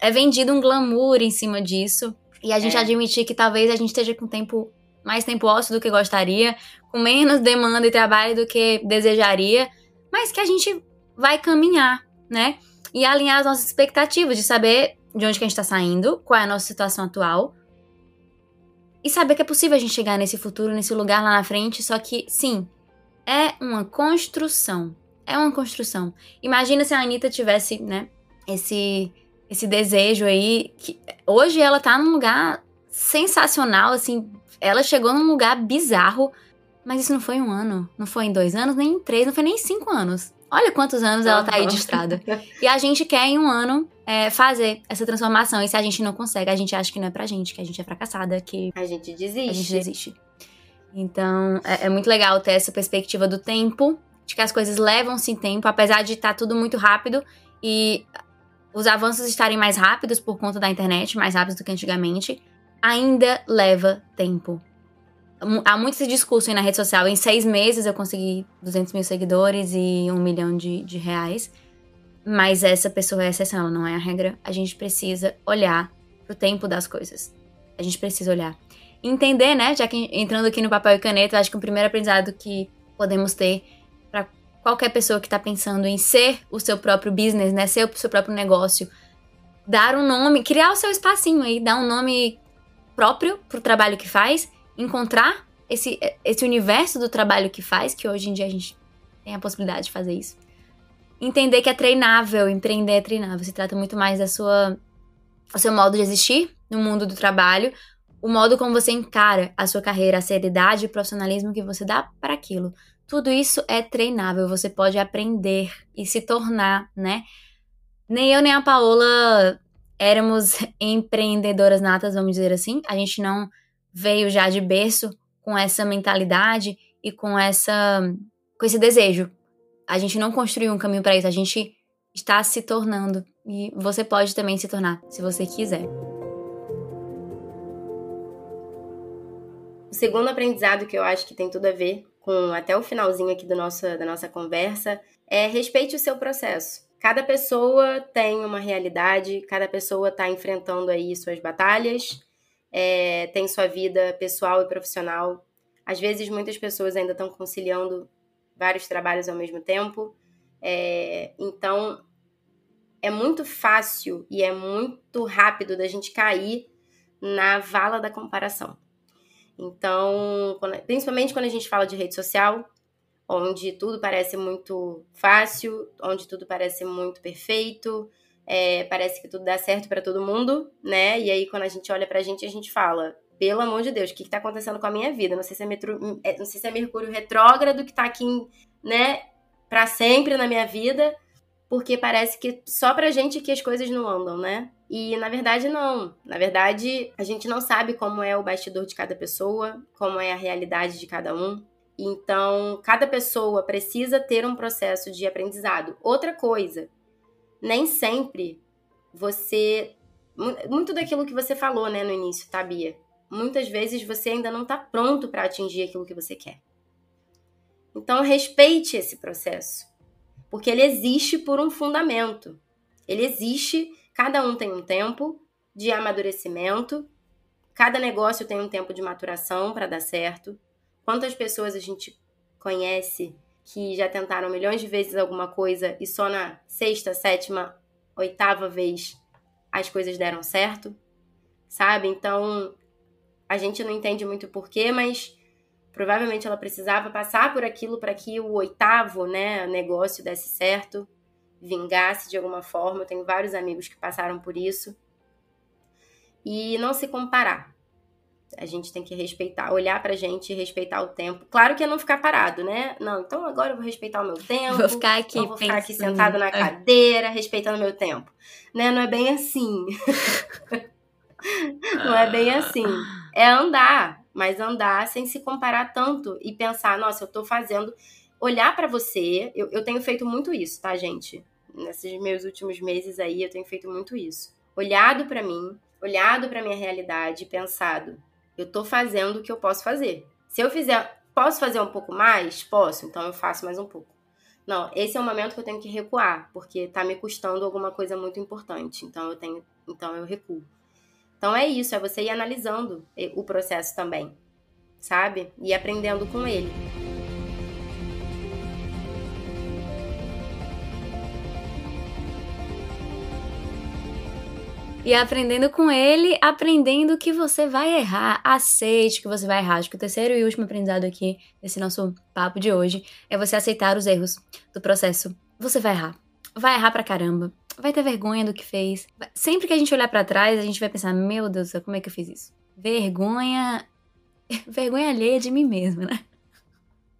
é vendido um glamour em cima disso. E a gente é. admitir que talvez a gente esteja com tempo mais tempo ósseo do que gostaria, com menos demanda e trabalho do que desejaria, mas que a gente vai caminhar, né? E alinhar as nossas expectativas de saber de onde que a gente está saindo, qual é a nossa situação atual. E saber que é possível a gente chegar nesse futuro, nesse lugar lá na frente, só que, sim, é uma construção. É uma construção. Imagina se a Anitta tivesse, né, esse, esse desejo aí. Que hoje ela tá num lugar sensacional, assim. Ela chegou num lugar bizarro mas isso não foi um ano, não foi em dois anos, nem em três, não foi nem em cinco anos. Olha quantos anos ela tá aí de estrada. E a gente quer em um ano é, fazer essa transformação. E se a gente não consegue, a gente acha que não é pra gente, que a gente é fracassada, que. A gente desiste. A gente desiste. Então, é, é muito legal ter essa perspectiva do tempo, de que as coisas levam-se em tempo, apesar de estar tá tudo muito rápido e os avanços estarem mais rápidos por conta da internet, mais rápidos do que antigamente, ainda leva tempo há muito esse discurso aí na rede social. Em seis meses eu consegui 200 mil seguidores e um milhão de, de reais. Mas essa pessoa é exceção, ela não é a regra. A gente precisa olhar pro tempo das coisas. A gente precisa olhar. Entender, né? Já que entrando aqui no papel e caneta, acho que o primeiro aprendizado que podemos ter para qualquer pessoa que tá pensando em ser o seu próprio business, né? Ser o seu próprio negócio. Dar um nome, criar o seu espacinho aí, dar um nome próprio pro trabalho que faz encontrar esse, esse universo do trabalho que faz, que hoje em dia a gente tem a possibilidade de fazer isso. Entender que é treinável, empreender é treinável. Se trata muito mais da sua, do seu modo de existir no mundo do trabalho, o modo como você encara a sua carreira, a seriedade e o profissionalismo que você dá para aquilo. Tudo isso é treinável, você pode aprender e se tornar, né? Nem eu nem a Paola éramos empreendedoras natas, vamos dizer assim. A gente não veio já de berço com essa mentalidade e com essa com esse desejo. A gente não construiu um caminho para isso, a gente está se tornando e você pode também se tornar, se você quiser. O segundo aprendizado que eu acho que tem tudo a ver com até o finalzinho aqui do nosso, da nossa conversa é respeite o seu processo. Cada pessoa tem uma realidade, cada pessoa está enfrentando aí suas batalhas, é, tem sua vida pessoal e profissional. Às vezes, muitas pessoas ainda estão conciliando vários trabalhos ao mesmo tempo. É, então, é muito fácil e é muito rápido da gente cair na vala da comparação. Então, quando, principalmente quando a gente fala de rede social, onde tudo parece muito fácil, onde tudo parece muito perfeito, é, parece que tudo dá certo para todo mundo, né? E aí, quando a gente olha pra gente, a gente fala: pelo amor de Deus, o que, que tá acontecendo com a minha vida? Não sei se é, metro, é, não sei se é Mercúrio retrógrado que tá aqui, né, para sempre na minha vida, porque parece que só pra gente que as coisas não andam, né? E na verdade não. Na verdade, a gente não sabe como é o bastidor de cada pessoa, como é a realidade de cada um. Então, cada pessoa precisa ter um processo de aprendizado. Outra coisa, nem sempre você muito daquilo que você falou, né, no início, tá, Bia? Muitas vezes você ainda não está pronto para atingir aquilo que você quer. Então, respeite esse processo, porque ele existe por um fundamento. Ele existe Cada um tem um tempo de amadurecimento, cada negócio tem um tempo de maturação para dar certo. Quantas pessoas a gente conhece que já tentaram milhões de vezes alguma coisa e só na sexta, sétima, oitava vez as coisas deram certo, sabe? Então a gente não entende muito porquê, mas provavelmente ela precisava passar por aquilo para que o oitavo, né, negócio desse certo vingasse de alguma forma. Eu tenho vários amigos que passaram por isso. E não se comparar. A gente tem que respeitar, olhar pra gente e respeitar o tempo. Claro que é não ficar parado, né? Não, então agora eu vou respeitar o meu tempo. Vou ficar aqui, vou ficar aqui sentado na cadeira, respeitando o meu tempo. Né? Não é bem assim. não é bem assim. É andar, mas andar sem se comparar tanto e pensar, nossa, eu tô fazendo olhar para você. Eu, eu tenho feito muito isso, tá, gente? Nesses meus últimos meses aí, eu tenho feito muito isso. Olhado para mim, olhado para minha realidade e pensado, eu tô fazendo o que eu posso fazer. Se eu fizer, posso fazer um pouco mais? Posso, então eu faço mais um pouco. Não, esse é o momento que eu tenho que recuar, porque tá me custando alguma coisa muito importante. Então eu tenho, então eu recuo. Então é isso, é você ir analisando o processo também, sabe? E aprendendo com ele. E aprendendo com ele, aprendendo que você vai errar. Aceite que você vai errar. Acho que o terceiro e último aprendizado aqui nesse nosso papo de hoje é você aceitar os erros do processo. Você vai errar. Vai errar pra caramba. Vai ter vergonha do que fez. Sempre que a gente olhar para trás, a gente vai pensar: meu Deus, como é que eu fiz isso? Vergonha. Vergonha alheia de mim mesma, né?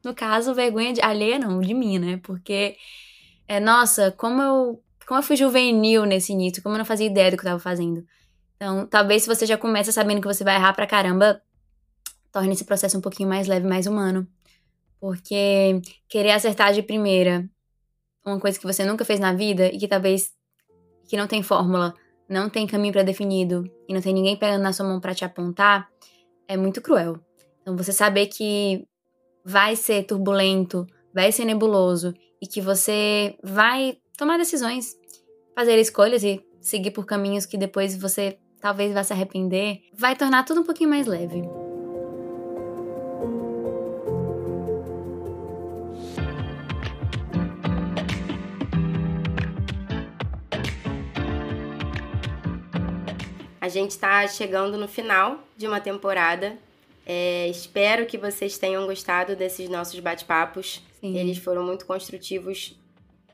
No caso, vergonha de... alheia não, de mim, né? Porque, é, nossa, como eu como eu fui juvenil nesse início, como eu não fazia ideia do que eu tava fazendo. Então, talvez se você já começa sabendo que você vai errar pra caramba, torne esse processo um pouquinho mais leve, mais humano. Porque querer acertar de primeira uma coisa que você nunca fez na vida e que talvez que não tem fórmula, não tem caminho pré-definido e não tem ninguém pegando na sua mão para te apontar, é muito cruel. Então você saber que vai ser turbulento, vai ser nebuloso e que você vai tomar decisões, fazer escolhas e seguir por caminhos que depois você talvez vá se arrepender, vai tornar tudo um pouquinho mais leve. A gente está chegando no final de uma temporada. É, espero que vocês tenham gostado desses nossos bate-papos. Eles foram muito construtivos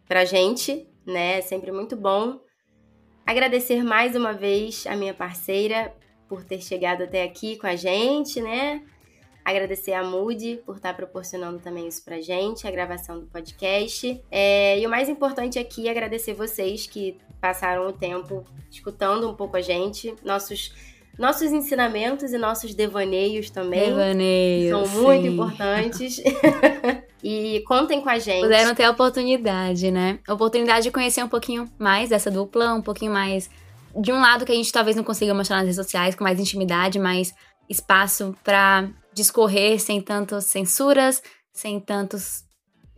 pra gente, né? É sempre muito bom. Agradecer mais uma vez a minha parceira por ter chegado até aqui com a gente, né? Agradecer a Moody por estar proporcionando também isso pra gente, a gravação do podcast. É, e o mais importante aqui é agradecer vocês que passaram o tempo escutando um pouco a gente, nossos nossos ensinamentos e nossos devaneios também. Devaneios. São sim. muito importantes. e contem com a gente. Puderam ter a oportunidade, né? A oportunidade de conhecer um pouquinho mais dessa dupla, um pouquinho mais. De um lado que a gente talvez não consiga mostrar nas redes sociais, com mais intimidade, mais espaço para discorrer sem tantas censuras, sem tantos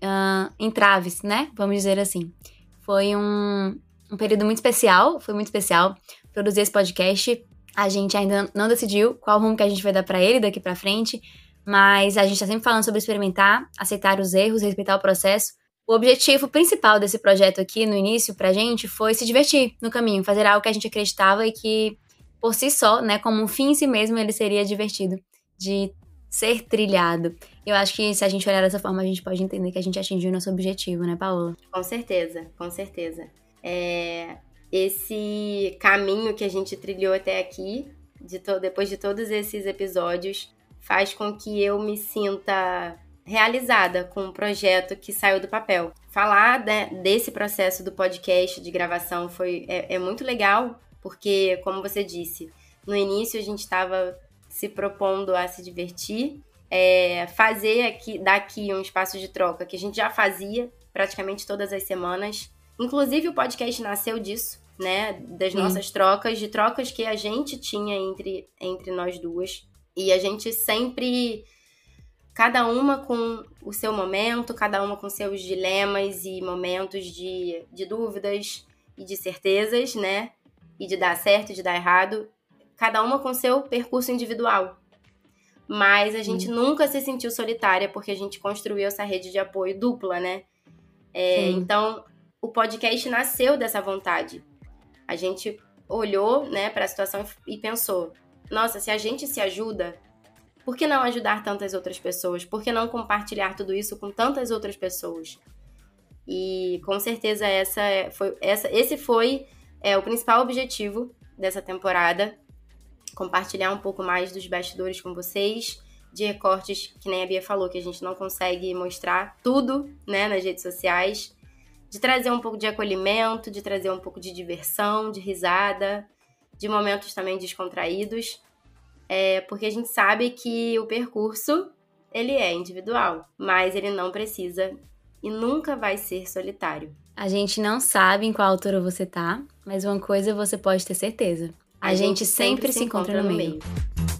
uh, entraves, né? Vamos dizer assim. Foi um, um período muito especial, foi muito especial produzir esse podcast a gente ainda não decidiu qual rumo que a gente vai dar para ele daqui para frente, mas a gente está sempre falando sobre experimentar, aceitar os erros, respeitar o processo. O objetivo principal desse projeto aqui no início pra gente foi se divertir no caminho, fazer algo que a gente acreditava e que por si só, né, como um fim em si mesmo, ele seria divertido de ser trilhado. Eu acho que se a gente olhar dessa forma, a gente pode entender que a gente atingiu nosso objetivo, né, Paola? Com certeza, com certeza. É, esse caminho que a gente trilhou até aqui, de depois de todos esses episódios, faz com que eu me sinta realizada com o projeto que saiu do papel. Falar desse processo do podcast de gravação foi é, é muito legal, Porque, como você disse, no início a gente estava se propondo a se divertir, é, fazer aqui, daqui um espaço de troca que a gente já fazia praticamente todas as semanas. Inclusive o podcast nasceu disso, né? Das Sim. nossas trocas, de trocas que a gente tinha entre, entre nós duas. E a gente sempre cada uma com o seu momento, cada uma com seus dilemas e momentos de, de dúvidas e de certezas, né? E de dar certo, de dar errado, cada uma com seu percurso individual. Mas a gente nunca se sentiu solitária porque a gente construiu essa rede de apoio dupla, né? É, então, o podcast nasceu dessa vontade. A gente olhou, né, para a situação e pensou: nossa, se a gente se ajuda, por que não ajudar tantas outras pessoas? Por que não compartilhar tudo isso com tantas outras pessoas? E com certeza essa é, foi, essa, esse foi é, o principal objetivo dessa temporada. Compartilhar um pouco mais dos bastidores com vocês, de recortes, que nem a Bia falou, que a gente não consegue mostrar tudo né, nas redes sociais. De trazer um pouco de acolhimento, de trazer um pouco de diversão, de risada, de momentos também descontraídos é, porque a gente sabe que o percurso ele é individual, mas ele não precisa e nunca vai ser solitário. A gente não sabe em qual altura você tá, mas uma coisa você pode ter certeza. A, a gente, gente, sempre, sempre se encontra, encontra no meio. meio.